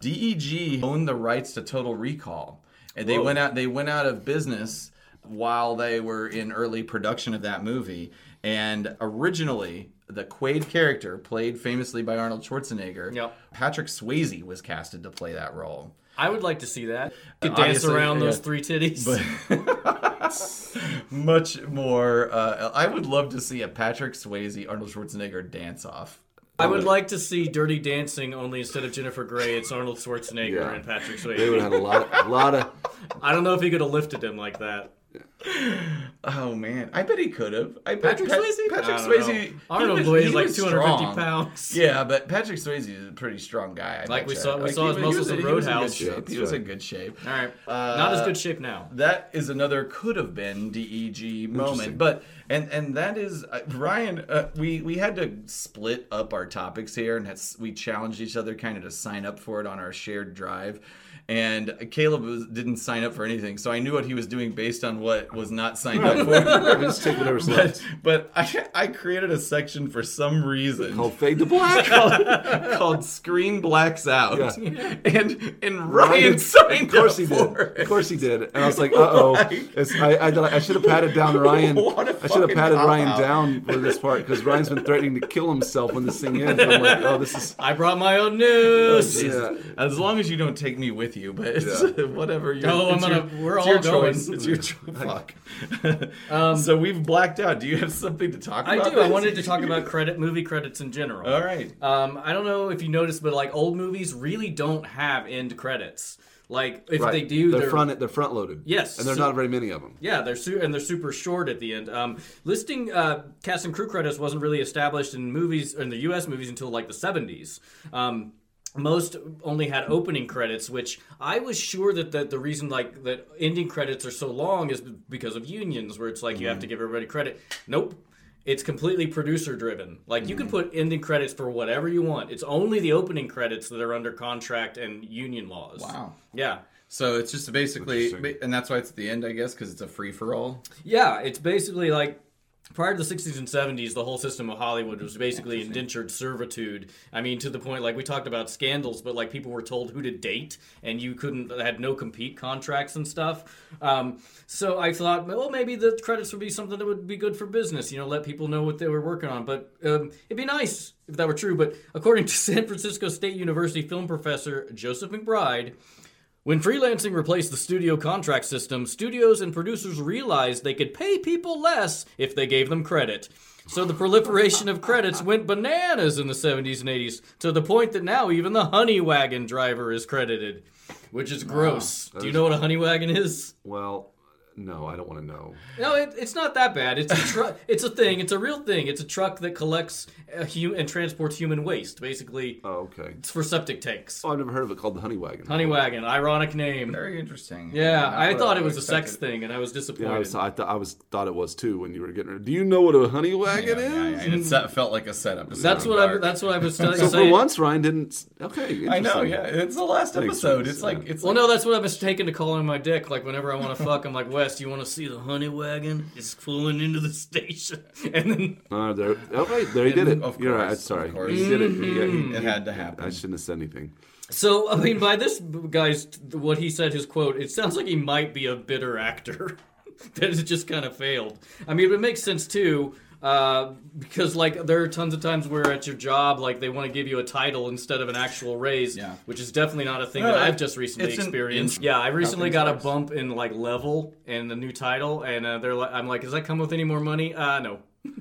DEG owned the rights to Total Recall, and they went out. They went out of business while they were in early production of that movie. And originally, the Quaid character, played famously by Arnold Schwarzenegger, Yep. Patrick Swayze was casted to play that role. I would like to see that. Could dance Obviously, around those yeah. three titties. Much more. Uh, I would love to see a Patrick Swayze Arnold Schwarzenegger dance off. I would like to see Dirty Dancing, only instead of Jennifer Grey, it's Arnold Schwarzenegger Yeah. and Patrick Swayze. They would have had a lot, a lot of. I don't know if he could have lifted him like that. Oh man, I bet he could have. I bet Patrick Pat- Swayze? Patrick I don't Swayze. know. he Arnold was- weighs he like was 250 strong. pounds. Yeah, but Patrick Swayze is a pretty strong guy. I Like we betcha. saw- we saw his was- muscles he was, in he was in good Roadhouse. shape. He that's was in good shape. All right. Not as good shape now. That is another could have been DEG moment, but and and that is uh, Ryan. Uh, we we had to split up our topics here, and had, we challenged each other kind of to sign up for it on our shared drive. And Caleb was, didn't sign up for anything, so I knew what he was doing based on what was not signed up for. Just take whatever's left. but I, I created a section for some reason Called Fade to Black. called "Screen Blacks Out," Yeah. and and Ryan signed up. Of course he did. it. Of course he did. And I was like, uh oh. I, I, I should have patted down Ryan. I should have patted Ryan cop-out. down for this part because Ryan's been threatening to kill himself when this thing ends. I'm like, oh, this is. I brought my own news. Yeah. As long as you don't take me with you, but it's, whatever. You're, Oh, I'm gonna- your- we're it's all your going. choice. It's your choice. Fuck. so we've blacked out. Do you have something to talk I about? do. I wanted to talk about credit movie credits in general. All right. Um, I don't know if you noticed, but like old movies really don't have end credits. Like if Right. they do, they're, they're, front. They're front loaded. Yes, and there's so- not very many of them. Yeah, they're su- and they're super short at the end. Um, listing uh, cast and crew credits wasn't really established in movies in the U.S. movies until like the '70s. Um, most only had opening credits, which I was sure that, that the reason like that ending credits are so long is because of unions, where it's like you have to mm-hmm. give everybody credit. Nope. It's completely producer driven. Like you can mm-hmm. put ending credits for whatever you want. It's only the opening credits that are under contract and union laws. Wow. Yeah. So it's just basically, and that's why it's at the end, I guess, because it's a free for all. Yeah, it's basically like prior to the 60s and 70s, the whole system of Hollywood was basically indentured servitude. I mean, to the point like we talked about scandals, but like people were told who to date, and you couldn't had no compete contracts and stuff. Um, so I thought, well, maybe the credits would be something that would be good for business. You know, let people know what they were working on. But um, it'd be nice if that were true. But according to San Francisco State University film professor Joseph McBride. When freelancing replaced the studio contract system, studios and producers realized they could pay people less if they gave them credit. So the proliferation of credits went bananas in the 70s and 80s to the point that now even the honey wagon driver is credited, which is gross. Do you know what a honey wagon is? Well, no, I don't want to know. No, it, it's not that bad. It's a truck. it's a thing. It's a real thing. It's a truck that collects uh, hu- and transports human waste. Basically, Oh, okay. it's for septic tanks. Oh, I've never heard of it called the Honey Wagon. Honey wagon, ironic name. Very interesting. Yeah, Not I what thought it would've was a sex expected. thing, and I was disappointed. Yeah, I was, I, th- I was thought it was too when you were getting. Do you know what a honey wagon Yeah, is? yeah, yeah. It set- felt like a setup. that's what I. That's what I was telling So for saying. once, Ryan didn't. Okay, I know. interesting. Yeah, it's the last Thanks, episode. Reese. It's like it's Well, like, no, that's what I was taking to calling my dick. Like whenever I want to fuck, I'm like, Wes, you want to see the honey wagon? It's pulling into the station, and then Uh, there, oh, right, there he did it. Of You're right. Sorry, of course. he did it. Yeah, he- it had to happen. I shouldn't have said anything. So, I mean, by this guy's, what he said, his quote, it sounds like he might be a bitter actor. that has just kind of failed. I mean, it makes sense too, uh, because, like, there are tons of times where at your job, like, they want to give you a title instead of an actual raise, Yeah. which is definitely not a thing No, that I've just recently it's an- experienced. yeah, I recently got a bump in, like, level and the new title, and uh, they're like, I'm like, does that come with any more money? Uh, no.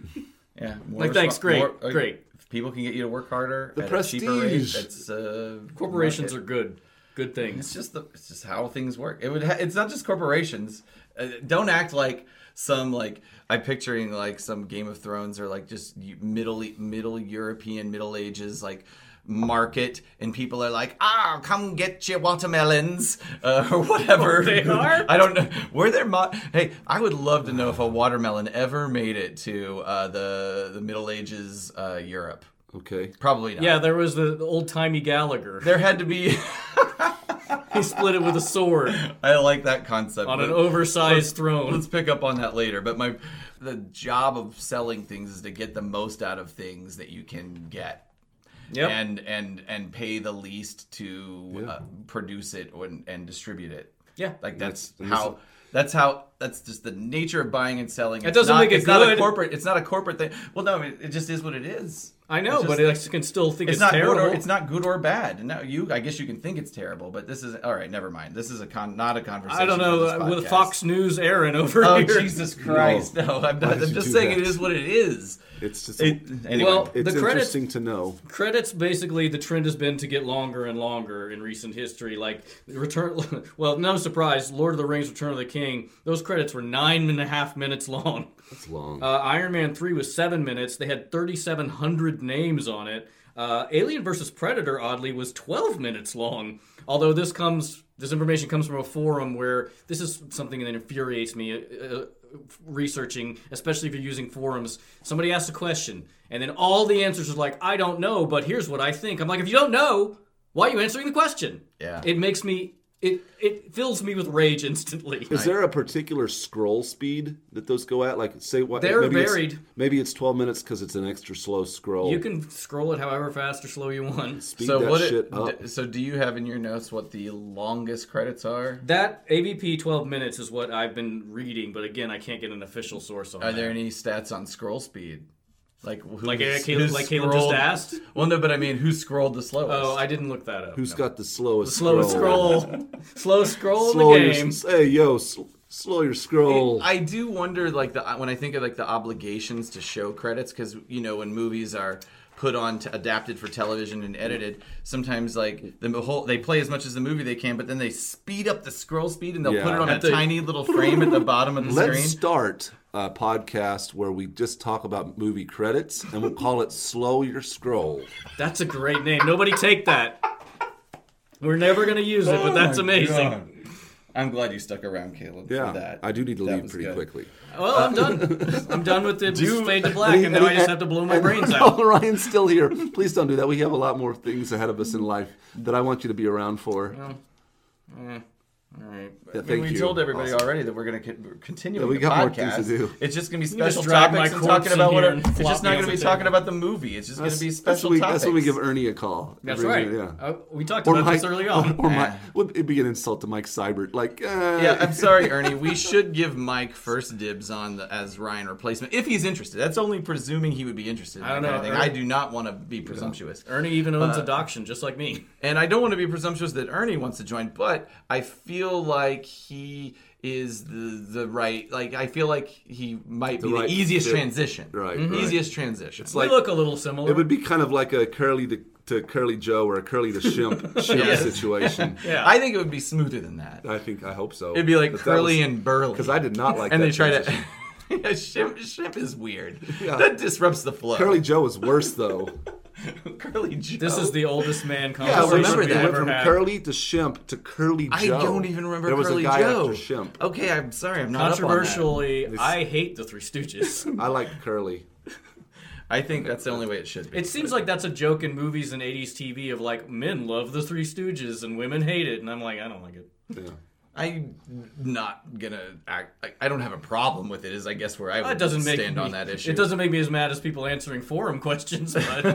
Yeah. more Like, thanks, great, more- uh, great. If people can get you to work harder, The at a cheaper rate, prestige. it's uh, Corporations market. are good. Good things. It's just the it's just how things work. It would ha- it's not just corporations. Uh, don't act like some like I'm picturing like some Game of Thrones or like just middle middle European Middle Ages like market and people are like ah come get your watermelons uh, or whatever Oh, they are? i don't know were there mo- hey i would love to know if a watermelon ever made it to uh, the the middle ages uh, europe Okay. probably not Yeah, there was the old timey Gallagher. there had to be He split it with a sword i like that concept on an oversized throne. Let's pick up on that later. But my the job of selling things is to get the most out of things that you can get. Yep. And and and pay the least to uh, produce it and, and distribute it. Yeah. Like that's That's- how that's how that's just the nature of buying and selling. It doesn't not, make it it's not a good. corporate. It's not a corporate thing. Well, no, it, it just is what it is. I know, It's but just- I can still think It's, it's, not terrible. good or it's not good or bad. No, you. I guess you can think it's terrible, but this is all right. Never mind. This is a con, not a conversation. I don't know for this uh, with. Fox News Aaron over Oh here. Jesus Christ! No, I'm, not, I'm just saying that? it is what it is. It's just. It, anyway, Well, it's the credits interesting to know. credits basically the trend has been to get longer and longer in recent history. Like Return, well, no surprise, Lord of the Rings: Return of the King. Those credits were nine and a half minutes long. It's long. Uh, Iron Man 3 was seven minutes. They had 3,700 names on it. Uh, Alien versus Predator, oddly, was 12 minutes long. Although this comes, this information comes from a forum where this is something that infuriates me. Uh, uh, researching, especially if you're using forums, somebody asks a question, and then all the answers are like, "I don't know, but here's what I think." I'm like, if you don't know, why are you answering the question? Yeah. it makes me. It, it fills me with rage instantly. Is there a particular scroll speed that those go at? Like, say what? They're maybe it's- varied. maybe it's 12 minutes because it's an extra slow scroll. You can scroll it however fast or slow you want. speed so that what? shit It, up. d- so do you have in your notes what the longest credits are? That AVP 12 minutes is what I've been reading, but again, I can't get an official source on Are that. there any stats on scroll speed? Like who's, Like, uh, Caleb- who's like Caleb just asked? Well, no, but I mean, who scrolled the slowest? Oh, I didn't look that up. Who's got the slowest Slowest scroll? scroll. Slow scroll Slow in the your, game. hey, yo, sl- slow your scroll. I do wonder, like the when I think of like the obligations to show credits, because you know when movies are put on to adapted for television and edited, sometimes like the whole they play as much as the movie they can, but then they speed up the scroll speed and they'll Yeah. put it on At a the- tiny little frame at the bottom of the screen Let's screen. start a podcast where we just talk about movie credits and we'll call it Slow Your Scroll. That's a great name. Nobody take that. We're never going to use it, but oh that's amazing. I'm glad you stuck around, Caleb. Yeah, for that. I do need to That leave pretty good. quickly. Well, I'm done. I'm done with the fade to black, and now I just have to blow my brains Oh, out. Ryan's still here. Please don't do that. We have a lot more things ahead of us in life that I want you to be around for. All right. right. Yeah, I mean, thank we you. told everybody Awesome. already that we're going to continue. Yeah, we the got more things to do. It's just going to be special topics and talking about what. Are, it's just not going to be talking table. about the movie. It's just going to be special when we, topics. that's when we give Ernie a call. That's Bring right. it- Yeah. Uh, we talked Or about Mike, this early on. or, or Mike, Eh. would it be an insult to Mike Seibert? Like, uh, Yeah, I'm sorry, Ernie. We should give Mike first dibs on the, as Ryan replacement if he's interested. That's only presuming he would be interested. In I don't know. Ernie- I do not want to be presumptuous. Ernie even owns a adoption, just like me. And I don't want to be presumptuous that Ernie wants to join, but I feel like he is the the right like I feel like he might be right the easiest fit. transition. Right, Mm-hmm. right. Easiest transition. It's we like look a little similar. it would be kind of like a Curly to, to Curly Joe or a Curly to Shemp, Shemp Yes. situation. yeah. I think it would be smoother than that. I think I hope so. It'd be like But Curly was- and burly. because I did not like and that they try transition. to yeah, shemp, shemp is weird. Yeah. That disrupts the flow. Curly Joe is worse though. Curly Joe. this is the oldest man Yeah, I remember that. Went ever from had. Curly to Shemp to Curly Joe. I don't even remember There was Curly a guy Joe. after Shemp. Okay, I'm sorry, I'm not Controversially, It's- I hate the Three Stooges. I like Curly. I think that's the only way it should be. It seems like that's a joke in movies and 80s TV of like men love the Three Stooges and women hate it, and I'm like, I don't like it. Yeah. I'm not gonna act. I, I don't have a problem with it. Is I guess where I would It doesn't make stand me, on that issue. It doesn't make me as mad as people answering forum questions, but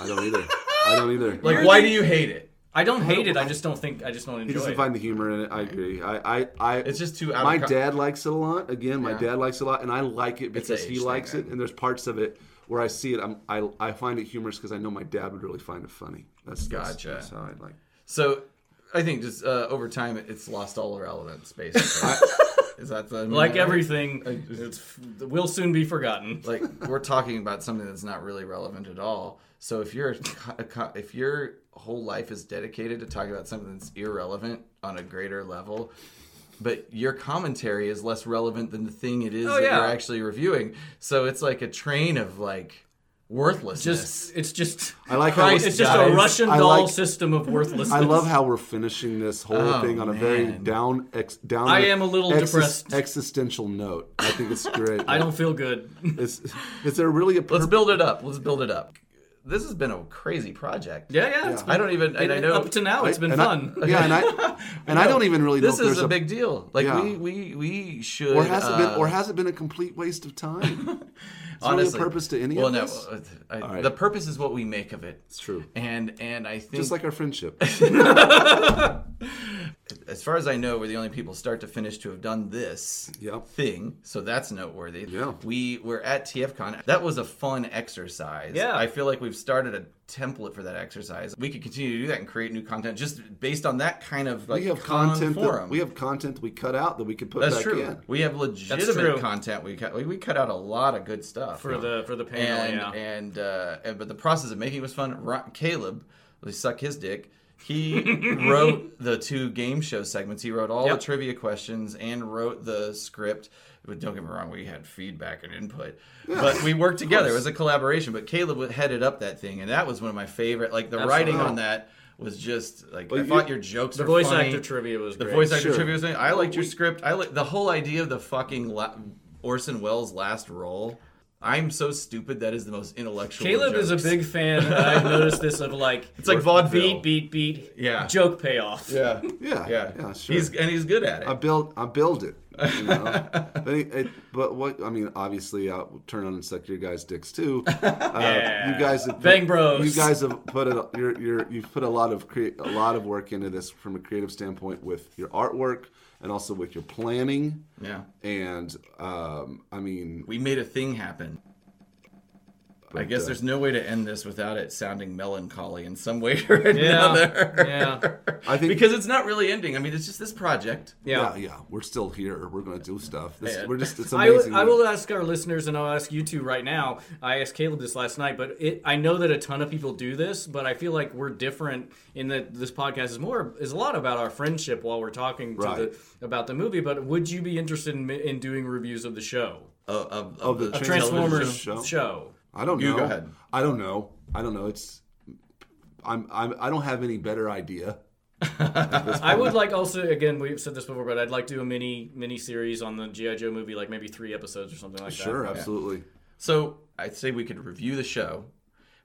I don't either. I don't either. Like, why do you hate it? I don't hate it. I just don't think I just don't He enjoy doesn't it. find the humor in it. I agree. I, I, I It's just too out My of co- dad likes it a lot. Again, my Yeah. dad likes it a lot, and I like it It's because an he age likes thing, it. right? And there's parts of it where I see it. I'm, I, I find it humorous because I know my dad would really find it funny. That's that's- Gotcha. That's, how I like. So, I think just uh, over time, it- it's lost all relevance. Basically, is that the like everything, it's, will soon be forgotten. like we're talking about something that's not really relevant at all. So if you're a co- if your whole life is dedicated to talking about something that's irrelevant on a greater level, but your commentary is less relevant than the thing it is Oh, that yeah. you're actually reviewing, so it's like a train of like worthlessness. Just it's just I like how Christ, it's just guys. a Russian I doll like- system of worthlessness. I love how we're finishing this whole Oh, thing on a very down, ex, down. I am a little depressed. Existential note. I think it's great. I don't feel good. Is, is there really a? Let's build it up. Let's build it up. This has been a crazy project. Yeah, yeah. it's I don't even. And I know up to now, it's been and I- fun. yeah, and I and I don't even really know this if is a, big deal. Like Yeah. we we we should. or has it been uh, or has it been a complete waste of time? Is there honestly, really a purpose to any well, of no, this? uh, I, right. the purpose is what we make of it. It's true. And and I think Just like our friendship. as far as I know, we're the only people start to finish to have done this Yep. thing. So that's noteworthy. Yeah. We were at TFCon. That was a fun exercise. Yeah. I feel like we've started a template for that exercise. We could continue to do that and create new content just based on that kind of like we have con content. That, we have content we cut out that we could put That's back true. in. We have true. legitimate content. We cut. We, we cut out a lot of good stuff for the for the panel. and yeah. and, uh, and but the process of making it was fun. Caleb, we suck his dick. He wrote the two game show segments. He wrote all Yep. the trivia questions and wrote the script. But don't get me wrong, we had feedback and input, but we worked together. It was a collaboration. But Caleb headed up that thing, and that was one of my favorite. Like the writing on that was just like Well, I you- thought your jokes the were voice funny. actor trivia was The great. voice actor Sure. trivia was funny. I liked your we- script. I like the whole idea of the fucking la- Orson Welles' last role. I'm so stupid. That is the most intellectual. of Caleb is a big fan. I've noticed this of like It's like vaudeville. beat beat beat Yeah. joke payoff. Yeah, Yeah, yeah, yeah, sure. He's and he's good at it. I build, I build it. You know? but, it, it- but what I mean, obviously, I'll turn on and suck your guys' dicks too. Uh, Yeah. You guys have Bang put, bros. You guys have put a, you're, you're, you've put a lot of crea- a lot of work into this from a creative standpoint with your artwork and also with your planning. yeah, And um, I mean, we made a thing happen. I guess uh, there's no way to end this without it sounding melancholy in some way or Yeah. another. Yeah. I think because it's not really ending. I mean, it's just this project. yeah, Yeah. yeah, we're still here. We're gonna do stuff. This, Yeah. We're just it's I, amazing. I will ask our listeners, and I'll ask you two right now. I asked Caleb this last night, but it, I know that a ton of people do this, but I feel like we're different in that this podcast is more is a lot about our friendship while we're talking to Right. the, about the movie. But would you be interested in, in doing reviews of the show, Of, of, Of the the Transformers show? show? I don't You know. go ahead. I don't know. I don't know. It's I'm, I'm I don't have any better idea. I would like also again we've said this before, but I'd like to do a mini mini series on the GI Joe movie, like maybe three episodes or something like Sure, that. Sure, absolutely. So I'd say we could review the show,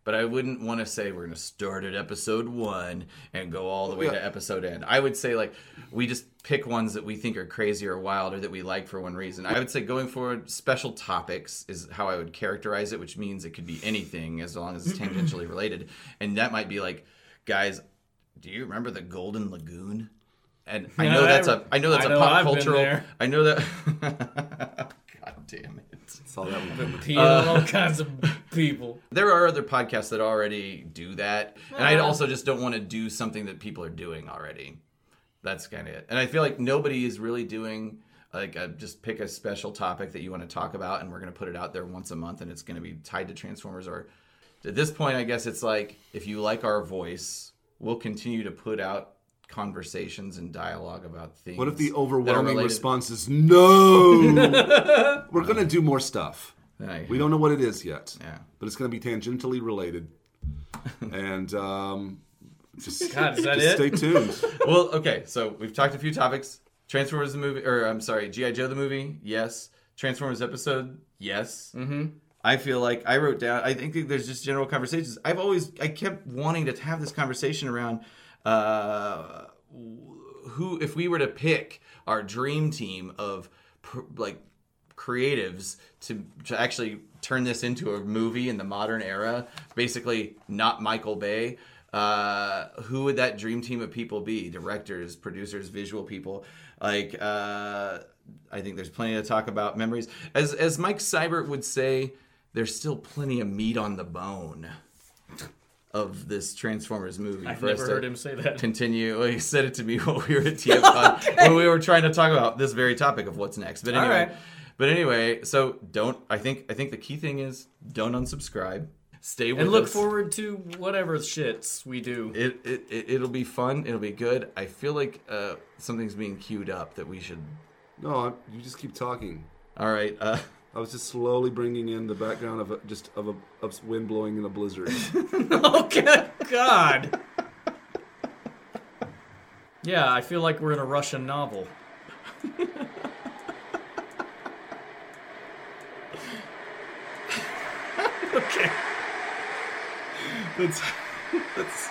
but I wouldn't want to say we're going to start at episode one and go all the way Yeah. to episode end. I would say like we just pick ones that we think are crazy or wild or that we like for one reason. I would say going forward, special topics is how I would characterize it, which means it could be anything as long as it's tangentially related. And that might be like, guys, do you remember the Golden Lagoon? And I know that's a I know that's I a know, pop I've cultural. I know that. God damn it. Saw that one. Peeing uh, on all kinds of people. There are other podcasts that already do that, and I uh-huh. also just don't want to do something that people are doing already. That's kind of it. And I feel like nobody is really doing like a, just pick a special topic that you want to talk about, and we're going to put it out there once a month, and it's going to be tied to Transformers. Or at this point, I guess it's like if you like our voice, we'll continue to put out conversations and dialogue about things. What if the overwhelming response is no? We're gonna do more stuff. We don't know what it is yet. Yeah. But it's gonna be tangentially related. and um, just, God, is that just it? stay tuned. well, okay, so we've talked a few topics. Transformers the movie, or I'm sorry, GI Joe the movie, yes. Transformers episode, yes. Mm-hmm. I feel like I wrote down. I think there's just general conversations. I've always, I kept wanting to have this conversation around uh, who, if we were to pick our dream team of pr- like creatives to to actually turn this into a movie in the modern era, basically not Michael Bay. Uh, who would that dream team of people be? Directors, producers, visual people. Like, uh, I think there's plenty to talk about. Memories, as as Mike Seibert would say, there's still plenty of meat on the bone of this Transformers movie. I've never heard him say that. Continue. Well, he said it to me while we were at TFCon when we were trying to talk about this very topic of what's next. But anyway, right. but anyway, so don't. I think I think the key thing is don't unsubscribe. Stay with us. And look us. forward to whatever shits we do. It, it, it it'll be fun. It'll be good. I feel like uh, something's being queued up that we should. No, I- you just keep talking. All right. Uh, I was just slowly bringing in the background of a, just of a of wind blowing in a blizzard. Okay, God. Yeah, I feel like we're in a Russian novel. okay. That's that's.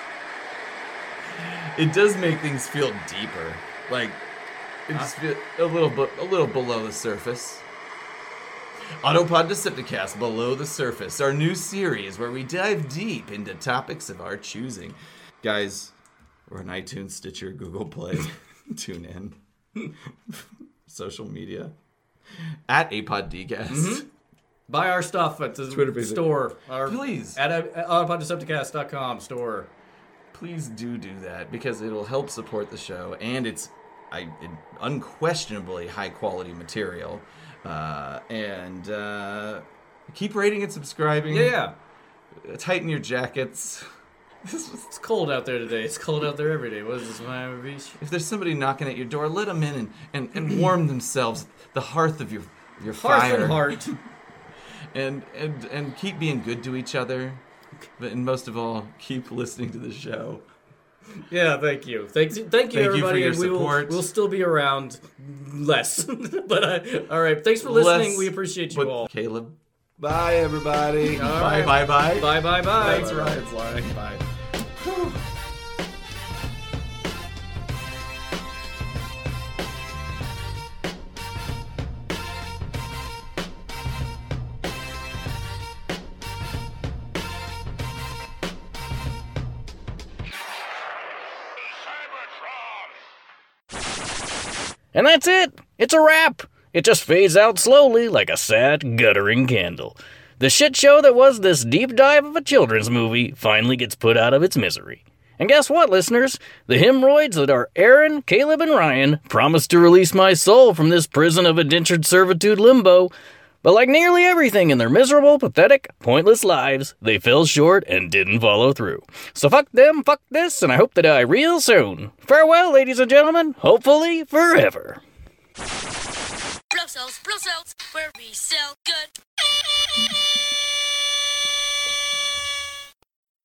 It does make things feel deeper. Like it just feel a little bit a little below the surface. Autopod Decepticast Below the Surface, our new series where we dive deep into topics of our choosing. Guys, we're on iTunes, Stitcher, Google Play, tune in, social media, at APODcast. Buy our stuff at the Twitter store. Our, Please. At, at autopoddecepticast.com store. Please do do that because it'll help support the show and it's I, it, unquestionably high quality material. Uh, and uh, keep rating and subscribing. Yeah, yeah. Tighten your jackets. It's cold out there today. It's cold out there every day. What is this, Miami Beach? If there's somebody knocking at your door, let them in and, and, and warm themselves the hearth of your your Hearth fire. and heart. And and and keep being good to each other. But and most of all, keep listening to the show. Yeah, thank you. Thank, thank you, Thank you for everybody. your and we will, support. we'll still be around less. but uh, all right, thanks for listening. Less- we appreciate you all. Caleb, Bye, everybody. Bye right. bye bye. Bye, bye, bye. Thanks, Ryan's lying. Bye. And that's it. It's a wrap. It just fades out slowly like a sad, guttering candle. The shit show that was this deep dive of a children's movie finally gets put out of its misery. And guess what, listeners? The hemorrhoids that are Aaron, Caleb, and Ryan promised to release my soul from this prison of indentured servitude limbo. But like nearly everything in their miserable, pathetic, pointless lives, they fell short and didn't follow through. So fuck them, fuck this, and I hope to die real soon. Farewell, ladies and gentlemen, hopefully forever. Where we sell good.